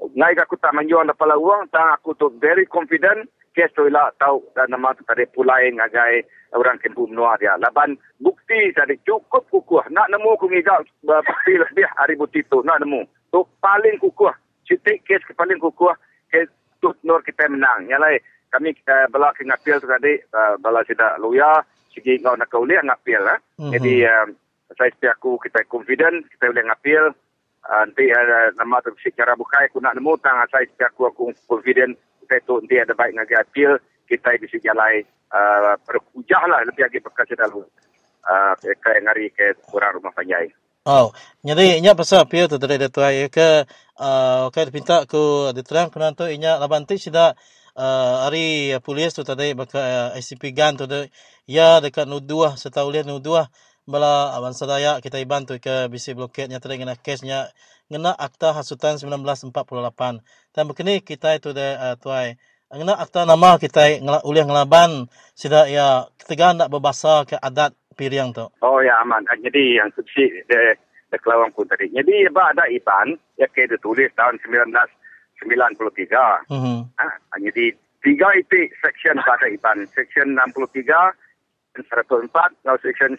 ngai aku tak menjual dapat uang, tang aku tu very confident, kes tu lah tahu dan nama tu tadi pulai ngagai orang kempu menua dia. Laban bukti tadi cukup kukuh. Nak nemu aku ngigau bukti lebih hari bukti tu, nak nemu. Tu paling kukuh. Citik kes ke paling kukuh, kes tu nur kita menang. Yang lain, kami uh, bela ke ngapil tu tadi, uh, bela tidak luya, segi ngau nak kau lihat ngapil. Eh. Mm-hmm. Jadi, uh, saya setiap aku kita confident, kita boleh ngapil, Ah, nanti ada nama tu secara bukai aku nak nemu tang saya aku aku confident kita tu nanti ada baik ngaji appeal kita bisa jalan uh, berhujah lah lebih lagi bekas dalam uh, ke ngari ke kurang rumah panjai. Oh, jadi inya pasal appeal tu dari datu ai ke uh, ke pinta ku diterang kena tu inya labanti sida Eh, uh, ari uh, polis tu tadi baka uh, eh, ICP gun tu tadi ya dekat nuduah setahu lihat nuduah bala abang sadaya kita iban tu ke bisi bloketnya tadi kena kesnya ngena akta hasutan 1948 dan begini kita itu de uh, tuai. Ngena akta nama kita ngela ulih ngelaban sida ya ketiga nak berbahasa ke adat piriang tu. Oh ya aman. Ah, jadi yang subsi de de kelawang pun tadi. Jadi ba ada iban ya ke ditulis tahun 19 93. Uh -huh. ha, jadi tiga itu section pada Iban. Section 63, 104 dan section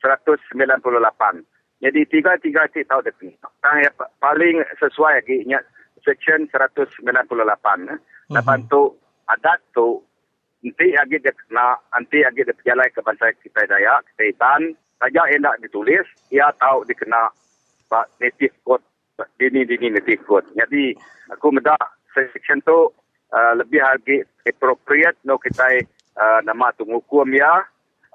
198. Jadi tiga-tiga itu tahu depan. Ha, yang paling sesuai lagi nya section 198. Lepas uh -huh. tu adat tu nanti lagi dia kena nanti lagi dia jalan ke bangsa kita Dayak, kita Iban. Saja yang ditulis, ia tahu dikena native code dini dini native code. Jadi aku medak section tu uh, lebih lagi appropriate no kita uh, nama tu hukum ya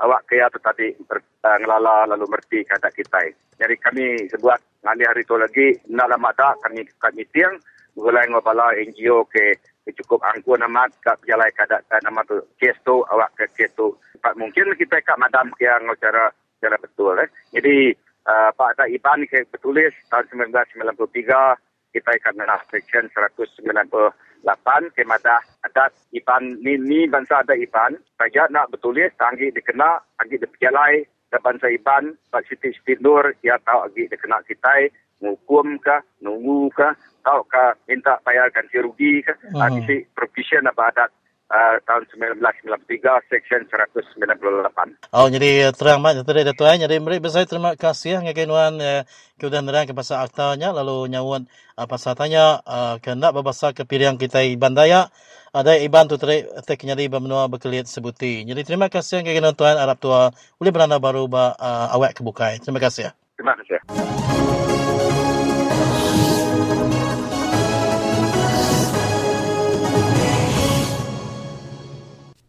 awak kaya tu tadi ber, uh, ngelala lalu merti kata kita. Jadi kami sebuat ngali hari tu lagi nak lama tak kami kami tiang mulai ngobala NGO ke, cukup angku nama kat jalan kada nama tu kes tu awak ke kes tu. Mungkin kita kat madam yang cara cara betul eh. Jadi uh, Pak Tak Iban ke bertulis tahun 1993 kita akan menang section 198 ke madah adat Iban. Ni ni bangsa ada Iban. Saja nak bertulis tanggi dikena tanggi dipialai ke bangsa Iban Pak Siti Siti Nur ya tahu lagi dikena kita ngukum ke nunggu ke tahu ke minta bayar ganti rugi ke. Uh-huh. uh, provision apa adat uh, tahun 1993 section 198. Oh jadi uh, terang mak tadi ada tuan jadi mari besar terima kasih ngake nuan uh, kemudian nerang ke pasal aktanya lalu nyawun uh, pasal tanya uh, kena berbahasa ke pilihan kita Iban Daya ada Iban tu tadi tek nyari bermenua berkelit sebuti. Jadi terima kasih ngake nuan tuan Arab tua boleh beranda baru ba uh, awak kebukai. Terima kasih. Terima kasih.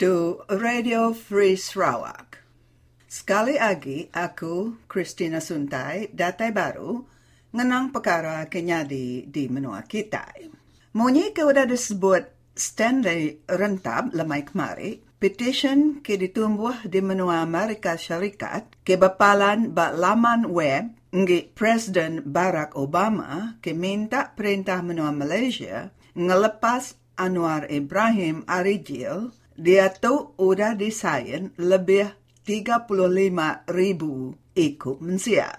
To Radio Free Sarawak. Sekali lagi, aku, Christina Suntai, datai baru, ngenang perkara kenyadi di menua kita. Munyi ke udah disebut Stanley Rentab lemai kemari, petition ke ditumbuh di menua Amerika Syarikat ke bapalan ba laman web ngi Presiden Barack Obama ke minta perintah menua Malaysia ngelepas Anwar Ibrahim Arijil, dia tu udah disain lebih 35 ribu ikut mensia.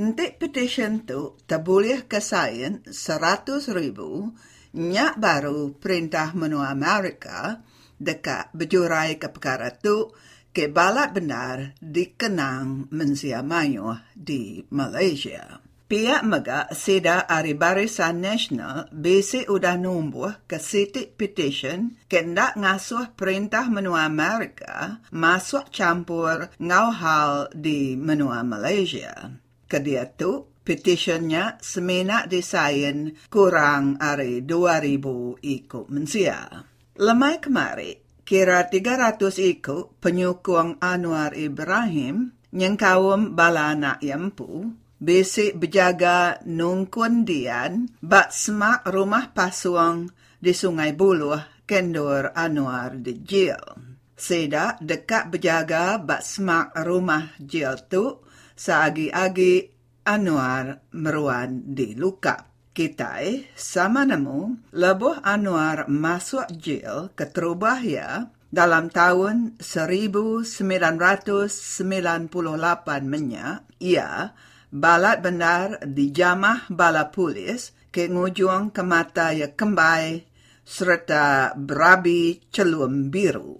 Nanti petition tu tak boleh kesain 100 ribu nyak baru perintah menua Amerika dekat berjurai ke perkara tu ke balat benar dikenang mensia mayu di Malaysia. Pihak mega sida ari barisan nasional besi udah numbuh ke sitik petition ke ndak ngasuh perintah menua Amerika masuk campur ngau hal di menua Malaysia. Kedia tu, petitionnya semena disain kurang ari 2000 ikut mensia. Lemai kemari, kira 300 ikut penyukung Anwar Ibrahim yang kaum bala anak yampu, basic berjaga nungkun dian bat semak rumah pasuang di Sungai Buluh, Kendor Anwar di Jil. Seda dekat berjaga bat semak rumah Jil tu, seagi-agi Anwar meruan di lukap kita sama nemu lebuh Anwar masuk jail ke Terubahia dalam tahun 1998 menyak, ia balat benar di jamah bala polis ke ngujung ke mata ya kembai serta berabi celum biru.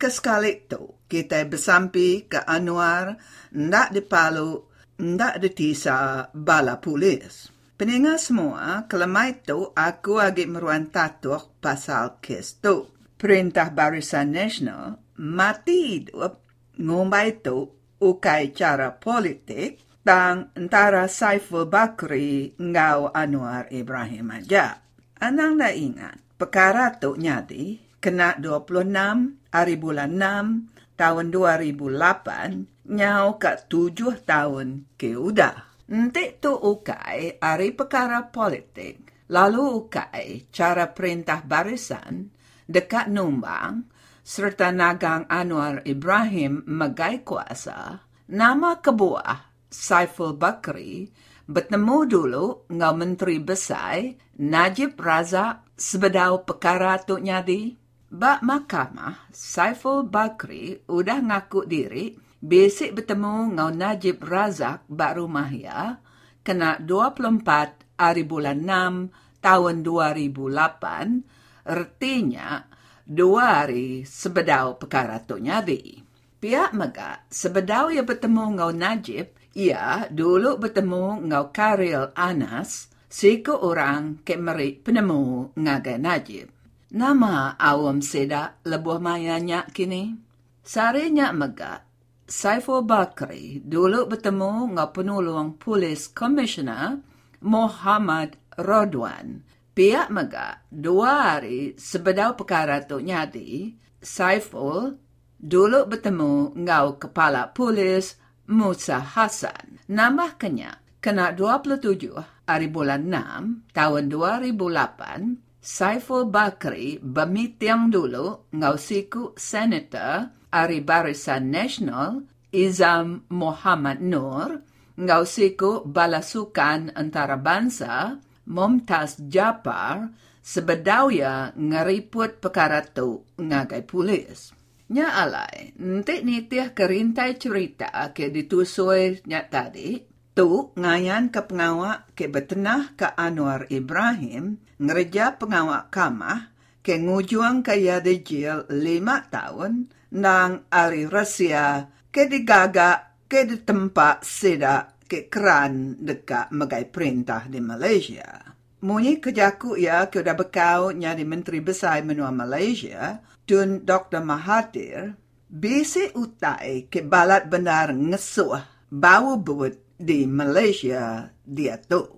Kesekali itu, kita bersampi ke Anwar, ndak dipalu, ndak ditisa bala polis. Peningat semua, kelemah itu aku agak meruan tatuk pasal kes tu. Perintah Barisan Nasional mati hidup ngumbai itu ukai cara politik tang antara Saiful Bakri ngau Anwar Ibrahim aja. Anang na ingat, perkara tu nyadi kena 26 hari bulan 6 tahun 2008 nyau ke 7 tahun ke udah. Nanti tu ukai ari perkara politik, lalu ukai cara perintah barisan dekat numbang serta nagang Anwar Ibrahim megai kuasa, nama kebuah Saiful Bakri bertemu dulu ngau Menteri Besar Najib Razak sebedau perkara tu nyadi. Bak mahkamah, Saiful Bakri udah ngaku diri Besik bertemu ngau Najib Razak bak rumah ya, kena 24 hari bulan 6 tahun 2008, artinya dua hari sebedau perkara tu nyadi. Pihak mega sebedau ia bertemu ngau Najib, ia dulu bertemu ngau Karil Anas, siku orang ke meri penemu ngagai Najib. Nama awam seda lebuh mayanya kini. Sarinya mega Saiful Bakri dulu bertemu dengan penolong polis komisioner Muhammad Rodwan. Pihak mega dua hari sebedau perkara tu nyadi, Saiful dulu bertemu dengan kepala polis Musa Hassan. Nama kenya kena 27 hari bulan 6 tahun 2008, Saiful Bakri bermitiang dulu dengan siku senator Ari Barisan Nasional, Izam Muhammad Nur, ngau siku balasukan antara bangsa, Mumtaz Japar, sebedauya ngeriput perkara tu ngagai polis. Nya alai, nanti nitih kerintai cerita ke ditusui nya tadi, tu ngayan ke pengawak ke betenah ke Anwar Ibrahim, ngereja pengawak kamah, ke ngujuang ke yadijil lima tahun, nang ari Rusia ke digaga ke di tempat sida ke keran dekat megai perintah di Malaysia. Munyi kejaku ya ke udah bekau nyari Menteri Besar menua Malaysia, Tun Dr. Mahathir, bisi utai ke balat benar ngesuh bau buat di Malaysia dia tu.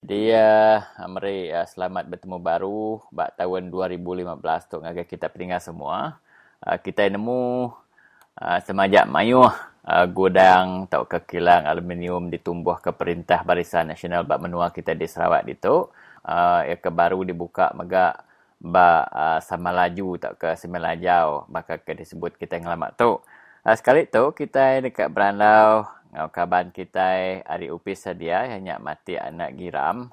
Dia mari uh, selamat bertemu baru bak tahun 2015 tu ngagai kita peringkat semua. Uh, kita nemu uh, semajak mayuh uh, gudang tau ke kilang aluminium ditumbuh ke Perintah Barisan Nasional bak menua kita di Sarawak itu. Uh, ya ke baru dibuka megak ba uh, sama laju tak ke semelajau maka ke disebut kita ngelamat tu. Uh, sekali tu kita dekat Berandau ngau kaban kita hari upis sedia hanya mati anak giram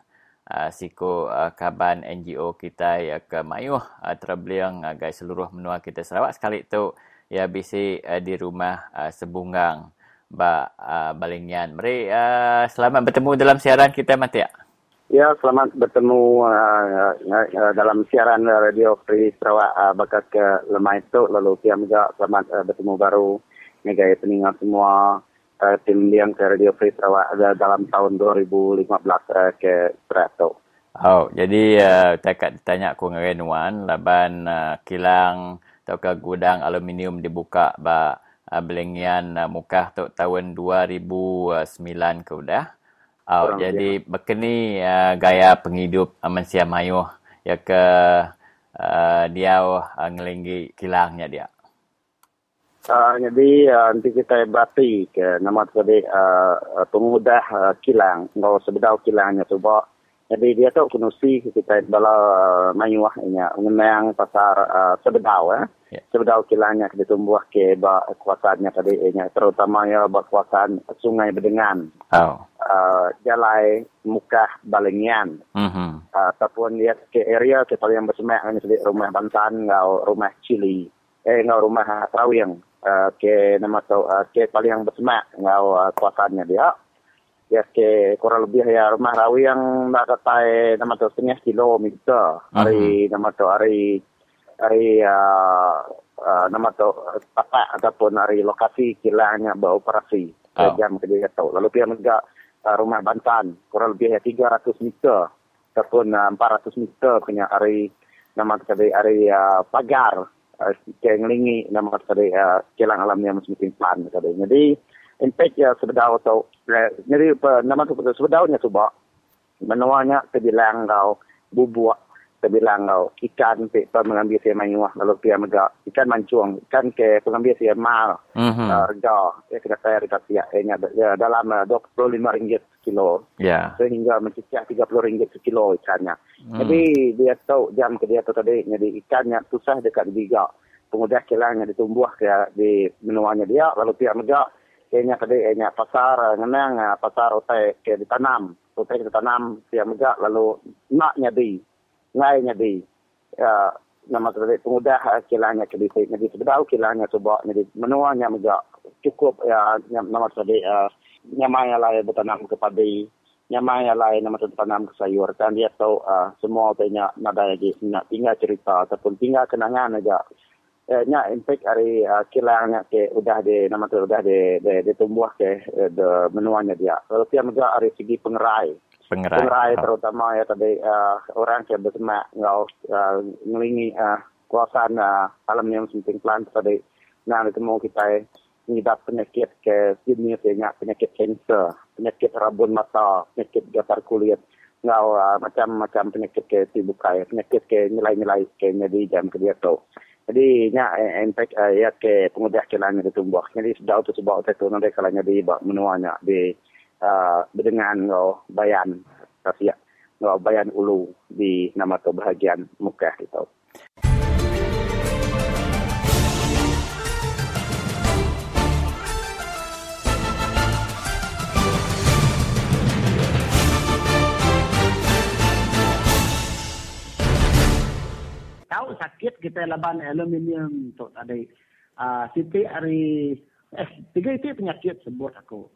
uh, siku uh, kaban NGO kita ya ke mayuh uh, terbeliang uh, guys seluruh menua kita Sarawak sekali tu ya bisi uh, di rumah uh, sebunggang ba uh, balingian mari uh, selamat bertemu dalam siaran kita mati ya Ya, selamat bertemu uh, uh, dalam siaran Radio Free Sarawak uh, bakat ke lemah itu. Lalu kiam juga selamat uh, bertemu baru dengan peningat semua uh, tim yang ke Radio Free Sarawak ada dalam tahun 2015 uh, ke Serato. Oh, jadi uh, takat ditanya aku dengan Wan, laban uh, kilang atau ke gudang aluminium dibuka ba uh, belengian uh, mukah tu tahun 2009 ke udah. Oh, Kurang jadi dia. berkeni uh, gaya penghidup uh, manusia mayuh ya ke uh, dia uh, ngelinggi kilangnya dia. Uh, jadi uh, nanti kita berarti ke nama tadi uh, pemuda uh, kilang, kalau sebedau kilangnya coba. Jadi dia tu kunusi kita bala uh, mayuah ini, mengenang pasar uh, sebedau eh. Yeah. Sebedau kilangnya kita tumbuh ke ba kuasaannya tadi ini, terutama ya ba kuasaan sungai Bedengan. Oh. Uh, jalai muka balengian. Mm-hmm. Uh, ataupun lihat ke area kita yang bersemak ini rumah Bantan, ngau rumah Cili, eh ngau rumah Trawiang. Uh, ke nama tu uh, ke paling bersemak ngau uh, kuasanya dia ya ke kurang lebih ya rumah rawi yang nak kata nama tu setengah kilometer hari mm-hmm. nama tu hari hari uh, uh, nama tu tempat ataupun hari lokasi kilangnya beroperasi oh. jam kerja tu lalu pihak juga uh, rumah Bantan kurang lebih ya 300 meter ataupun uh, 400 meter punya hari nama tu hari uh, pagar uh, ngelingi nama tadi uh, kilang alamnya mesti plan tadi. Jadi impact ya sebedau atau jadi nama tu sebedaunya coba menuanya kebilang kau bubuk kebilang kau. Ikan pe mengambil saya mayuah lalu dia mega ikan mancung ikan ke pengambil saya mal mm-hmm. uh, harga ya kita saya dekat pihak ya, ya dalam uh, 25 ringgit kilo yeah. sehingga mencicah 30 ringgit sekilo ikannya. Mm. jadi dia tahu jam ke dia tu tadi jadi ikannya susah dekat juga pengudah kilangnya ditumbuh ke di menuanya dia lalu pihak mega kayaknya tadi kayaknya pasar ngenang pasar otai ke ditanam otai ditanam pihak mega lalu naknya di ngai nya di. Ya nama tadi pengudah kilangnya ke di jadi sebedau kilangnya coba jadi menuanya mega cukup ya nama uh, nyamanya lah bertanam ke padi nyamanya lah nama tadi tanam ke sayur. Kan dia tahu semua tanya nada lagi nak tinggal cerita ataupun tinggal kenangan aja. eh, nya impact hari uh, kilangnya ke udah di nama tu udah di di, di tumbuh ke uh, de menuanya dia. Kalau dia juga hari segi pengerai. Pengerai, pengerai oh. terutama ya tadi uh, orang yang bersemak ngau uh, ngelingi uh, kuasaan uh, alam yang penting plan tadi. Nah itu mau kita ngidap penyakit ke jenis ya penyakit kanser penyakit rabun mata penyakit gatal kulit. Ngau uh, macam-macam penyakit ke tibukai penyakit ke nilai-nilai ke jadi jam kerja tu jadi nya impact uh, ya ke pengudah kilangnya ditumbuh. Jadi sudah tu sebab tu nanti kalanya di menuanya di uh, dengan oh, bayan rasia oh, bayan ulu di nama tu bahagian muka itu. Tahu sakit kita laban aluminium tu tadi. Uh, Siti hari eh tiga itu penyakit sebut aku.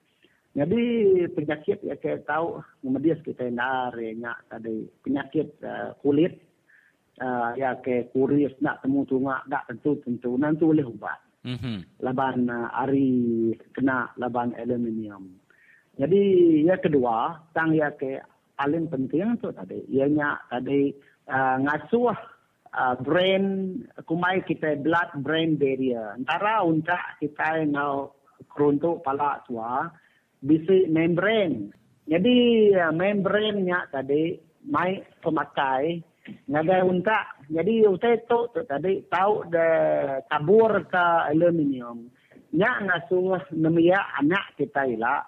Jadi penyakit ya kita tahu kemudian kita narinya tadi penyakit uh, kulit uh, ya ke kuris nak temu tunga tak tentu tentu nanti boleh ubat. Mm-hmm. Laban uh, hari kena laban aluminium. Jadi ya kedua tang ya ke paling penting tu tadi ianya tadi uh, ngasuh uh, brain kumai kita blood brain barrier antara unta kita nau keruntuk pala tua bisi membrane Jadi uh, membrannya tadi mai pemakai ngagai unta. Jadi unta itu tadi tahu de tabur ke aluminium. Nya ngasuh nemia anak kita ila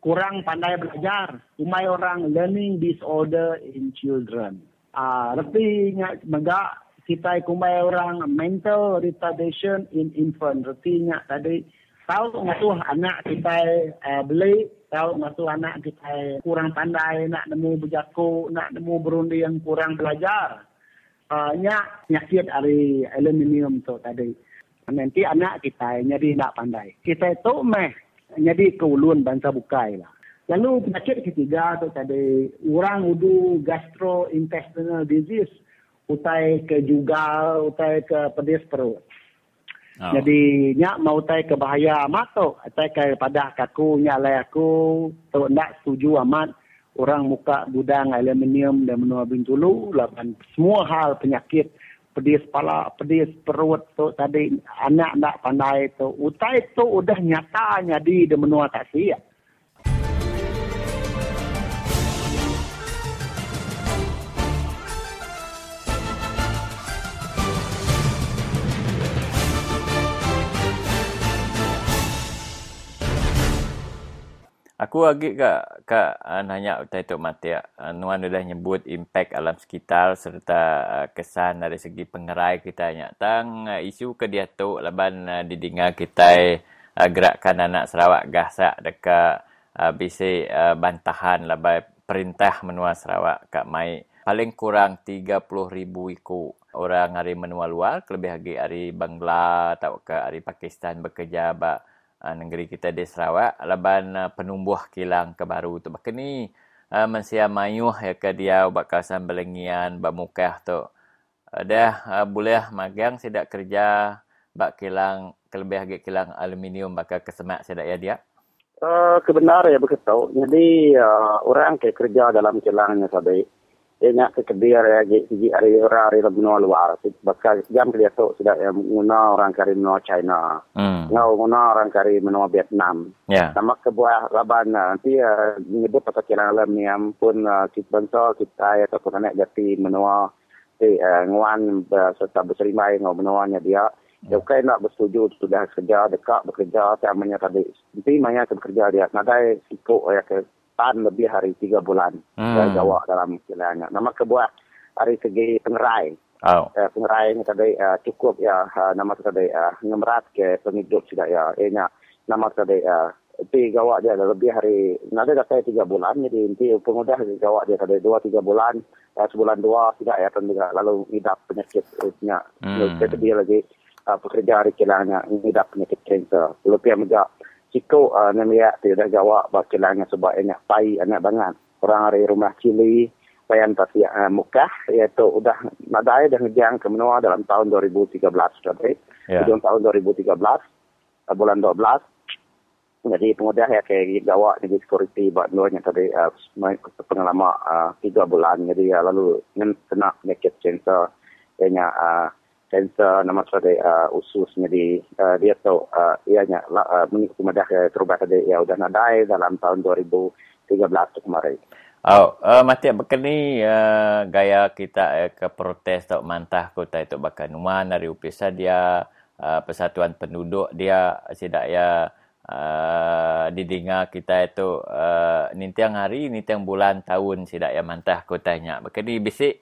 kurang pandai belajar. Umai orang learning disorder in children. Ah, uh, reti nya mega kita kumai orang mental retardation in infant. Reti nya tadi tahu ngasuh anak kita uh, beli tahu ngasuh anak kita kurang pandai nak nemu berjaku nak nemu berundi yang kurang belajar. Uh, nya nyakit dari aluminium tu tadi. Nanti anak kita jadi nak pandai. Kita itu meh jadi keulun bangsa bukai lah lalu penyakit ketiga tu tadi orang udu gastrointestinal disease utai ke jugal utai ke pedis perut Oh. Jadi nyak mau tai ke bahaya amat tu. Tai ke pada kaku nyak lai aku tu nak setuju amat orang muka gudang aluminium dan menua bintulu laban semua hal penyakit pedis kepala, pedis perut tu tadi anak nak pandai tu. Utai tu udah nyata jadi di menua tak siap. Aku agak kak, kak uh, nanya utai Tok Matia. Uh, Nuan dah nyebut impact alam sekitar serta kesan dari segi pengerai kita. Nyak. Uh, isu ke dia tu laban uh, didengar kita gerakkan anak Sarawak gasak dekat uh, bantahan laban perintah menua Sarawak kak mai paling kurang 30 ribu iku orang hari menua luar lebih lagi hari Bangla atau ke hari Pakistan bekerja bak uh, negeri kita di Sarawak laban uh, penumbuh kilang kebaru tu. Bahkan ni uh, mensia mayuh ya ke dia buat kawasan belengian bamukah tu? Uh, dah uh, boleh magang tidak kerja bak kilang kelebih agak kilang aluminium bakal kesemak tidak ya dia? Uh, kebenaran ya begitu. Jadi uh, orang ke kerja dalam kilangnya sabi Ina ke kedir ya siji hari orang hari benua luar. Bakal jam dia tu sudah ya guna orang kari benua China. Hmm. Ngau guna orang kari benua Vietnam. Yeah. Nama kebuah laban nanti uh, menyebut pasal kilang alam ni pun uh, kita bangsa kita ya pun anak jati benua di uh, nguan serta berserimai ngau benuanya dia. Ya, okay, nak bersetuju sudah kerja dekat bekerja saya tadi. Nanti mana bekerja dia. Nadai sikuk ya ke tan lebih hari tiga bulan hmm. saya jawab dalam istilahnya. Nama kebuah hari segi pengerai. Oh. Uh, pengerai ini tadi uh, cukup ya uh, nama tadi uh, ngemerat ke penghidup sudah ya. Ehnya nama tadi uh, tapi gawak dia lebih hari nanti dah saya tiga bulan jadi inti pengudah gawak dia tadi dua tiga bulan uh, sebulan dua tidak ya tentunya lalu hidup penyakit punya hmm. dia lagi uh, pekerja hari kilangnya hidup penyakit cancer lebih menjak Ciko uh, namanya tidak jawab bakilannya sebab banyak pai anak banget. Orang dari rumah cili payan tapi uh, mukah iaitu udah nadai dan ngejang ke menua dalam tahun 2013 sudah yeah. Di tahun 2013 uh, bulan 12 jadi pengudah ya kayak jawab di security buat nuanya tadi uh, pengalaman uh, tiga bulan jadi uh, lalu kena naked cancer kayaknya uh, sensor nama sudah uh, ususnya di uh, dia tahu uh, ianya uh, mengikuti madah uh, terubat tadi ya udah nadai dalam tahun 2013 tu kemarin. Oh, uh, mati begini uh, gaya kita uh, ke protes tak mantah kota itu bahkan nuan dari upisa dia uh, persatuan penduduk dia tidak ya uh, didengar kita itu uh, nintiang hari nintiang bulan tahun tidak ya mantah kotanya. Begini bisik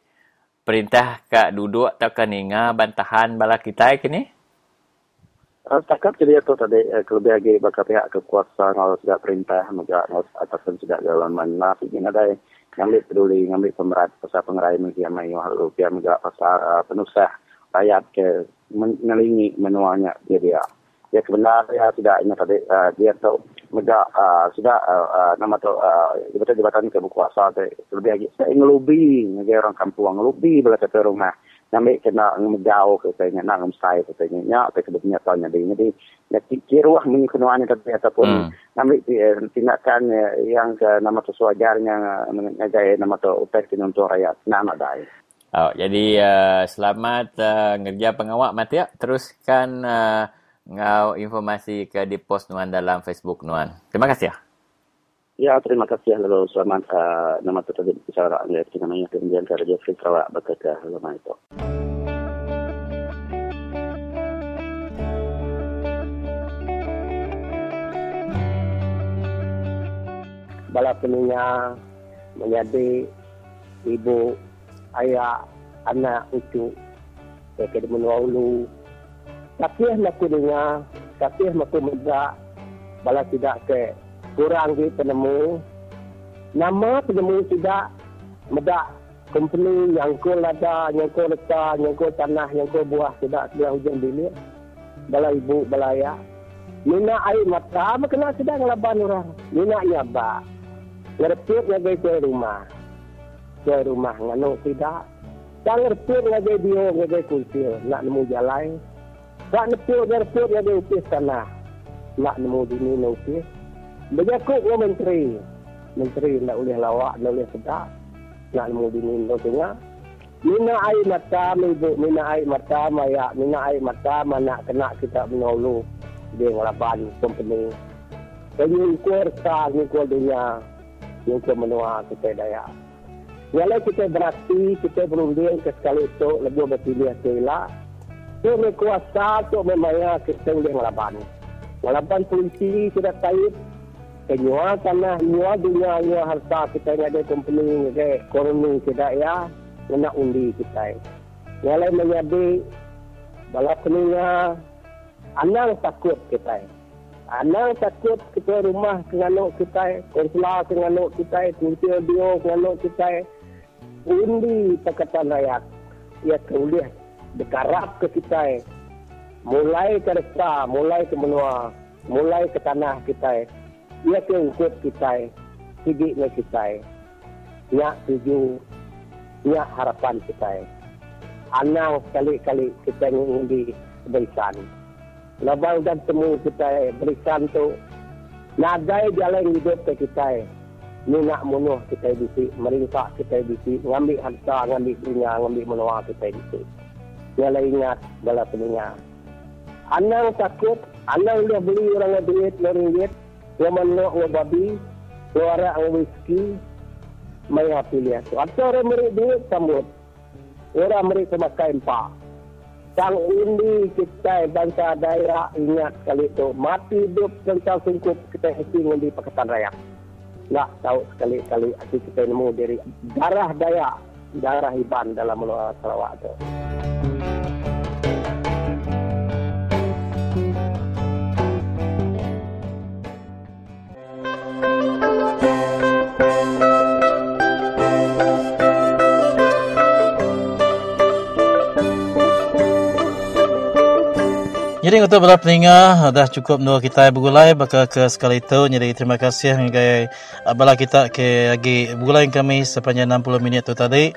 perintah kak duduk atau ke ninga bantahan bala kita kini? Uh, setakat jadi itu tadi uh, lebih lagi bakal pihak kekuasaan kalau sudah perintah maka atasan sudah jalan mana ingin ada ngambil peduli ngambil pemerat pasal pengerai yang mayu lalu pihak mega pasal uh, penusah rakyat ke menelingi menuanya dia dia ya sebenarnya ya, tidak ini tadi uh, dia tahu mega uh, sudah uh, uh, nama tu uh, jabatan jabatan ke berkuasa tu lebih lagi saya ngelubi negara orang kampung ngelubi bela ke rumah Nampak kena ngejauh katanya, nak ngemsai katanya. Ya, apa sebetulnya tahunnya dia. Jadi, ya, kira wah mengenai tapi ataupun hmm. nampak eh, tindakan eh, yang ke nama sesuajarnya mengenai nama tu upek untuk rakyat. Nama dah. Oh, jadi uh, selamat uh, ngerja pengawak mati ya. Teruskan uh, ngau informasi ke di post Nuan dalam Facebook Nuan. Terima kasih ya. Ya, terima kasih lalu selamat uh, nama tertadi bicara Anda namanya kemudian ke Radio Free Sarawak berkata lama itu. Bala penunya menjadi ibu, ayah, anak, cucu, menua ulu. Tapi aku dengar, tapi aku mendak, bala tidak ke kurang di penemu nama penemu tidak medak company yang ko lada yang ko leta yang ko tanah yang ko buah tidak sebelah hujan bilik bala ibu bala ayah Nina air mata, kena sedang ngelaban orang. Nina ba. Ngertip ngagai ke rumah. Ke rumah ngano tidak. Tak ngertip ngagai dia ngagai kultir. Nak nemu jalan. Tak ngertip ngertip ngagai upis tanah. Nak nemu dini nupis. Berjakut ke menteri. Menteri nak boleh lawak, nak boleh sedap. Nak nemu bini tentunya. Mina air mata, ibu. Mina air mata, maya. Mina air mata, mana kena kita menolong. Dia ngelaban company. Jadi ukur sah, ukur dunia. Ukur menua kita daya. Walau kita berarti, kita berunding ke sekali itu, lebih berpilih sila. Itu kuasa untuk memaya kita boleh ngelaban. Ngelaban polisi sudah taib, penyua tanah nyua dunia nyua harta kita ni ada company ke koloni kita ya nak undi kita nyalai menjadi bala penunya anang takut kita anang takut kita rumah kenganuk kita konsular kenganuk kita kunci audio kenganuk kita undi pakatan rakyat ia boleh dekarap ke kita mulai ke desa mulai ke menua mulai ke tanah kita ia ke ukut kita na kita ya tuju ya harapan kita anang kali-kali kita ngundi berikan labang dan temu kita berikan tu nadai jalan hidup ke kita ni nak munuh kita bisi meringkak kita bisi ngambil harta ngambil dunia ngambil menua kita bisi Nyala ingat bala peninga. Anang takut, anang dia beli orang duit, orang duit, yang menolak orang babi, suara orang whisky, mereka pilih itu. Atau orang merik duit, sambut. Orang merik semakai empat. Sang undi kita bangsa daerah ingat kali itu. Mati hidup tentang sungkup kita hati ngundi Pakatan Raya. Tak tahu sekali-kali hati kita nemu dari darah daya, darah iban dalam menolak Sarawak itu. Jadi untuk para peninga dah cukup dua kita bergulai baka ke sekali itu. Jadi terima kasih ngagai bala kita ke lagi bergulai kami sepanjang 60 minit tu tadi.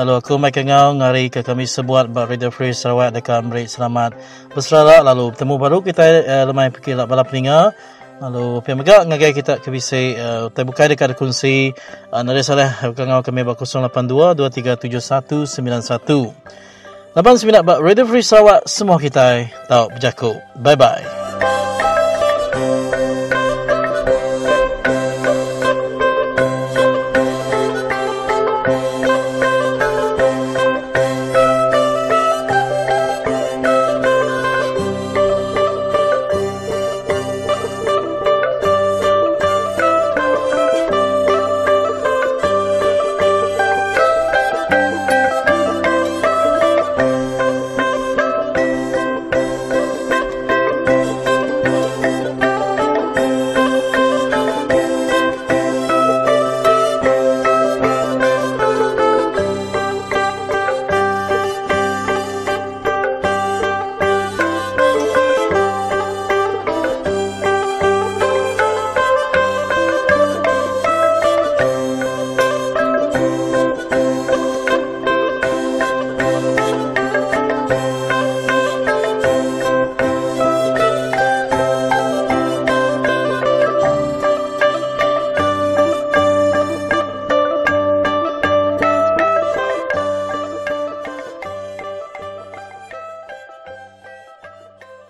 Lalu aku mai kengau ngari ke kami sebuat buat Radio Free Sarawak dekat Amrit Selamat. Berserah lalu temu baru kita uh, lemai lah bala peninga lalu pihak megak ngagai kita ke bisa uh, terbuka dekat kunci uh, nari salah kengau kami bak 082 237191 Lapan sembilan bak Radio Free Sarawak semua kita tahu berjaku. Bye bye.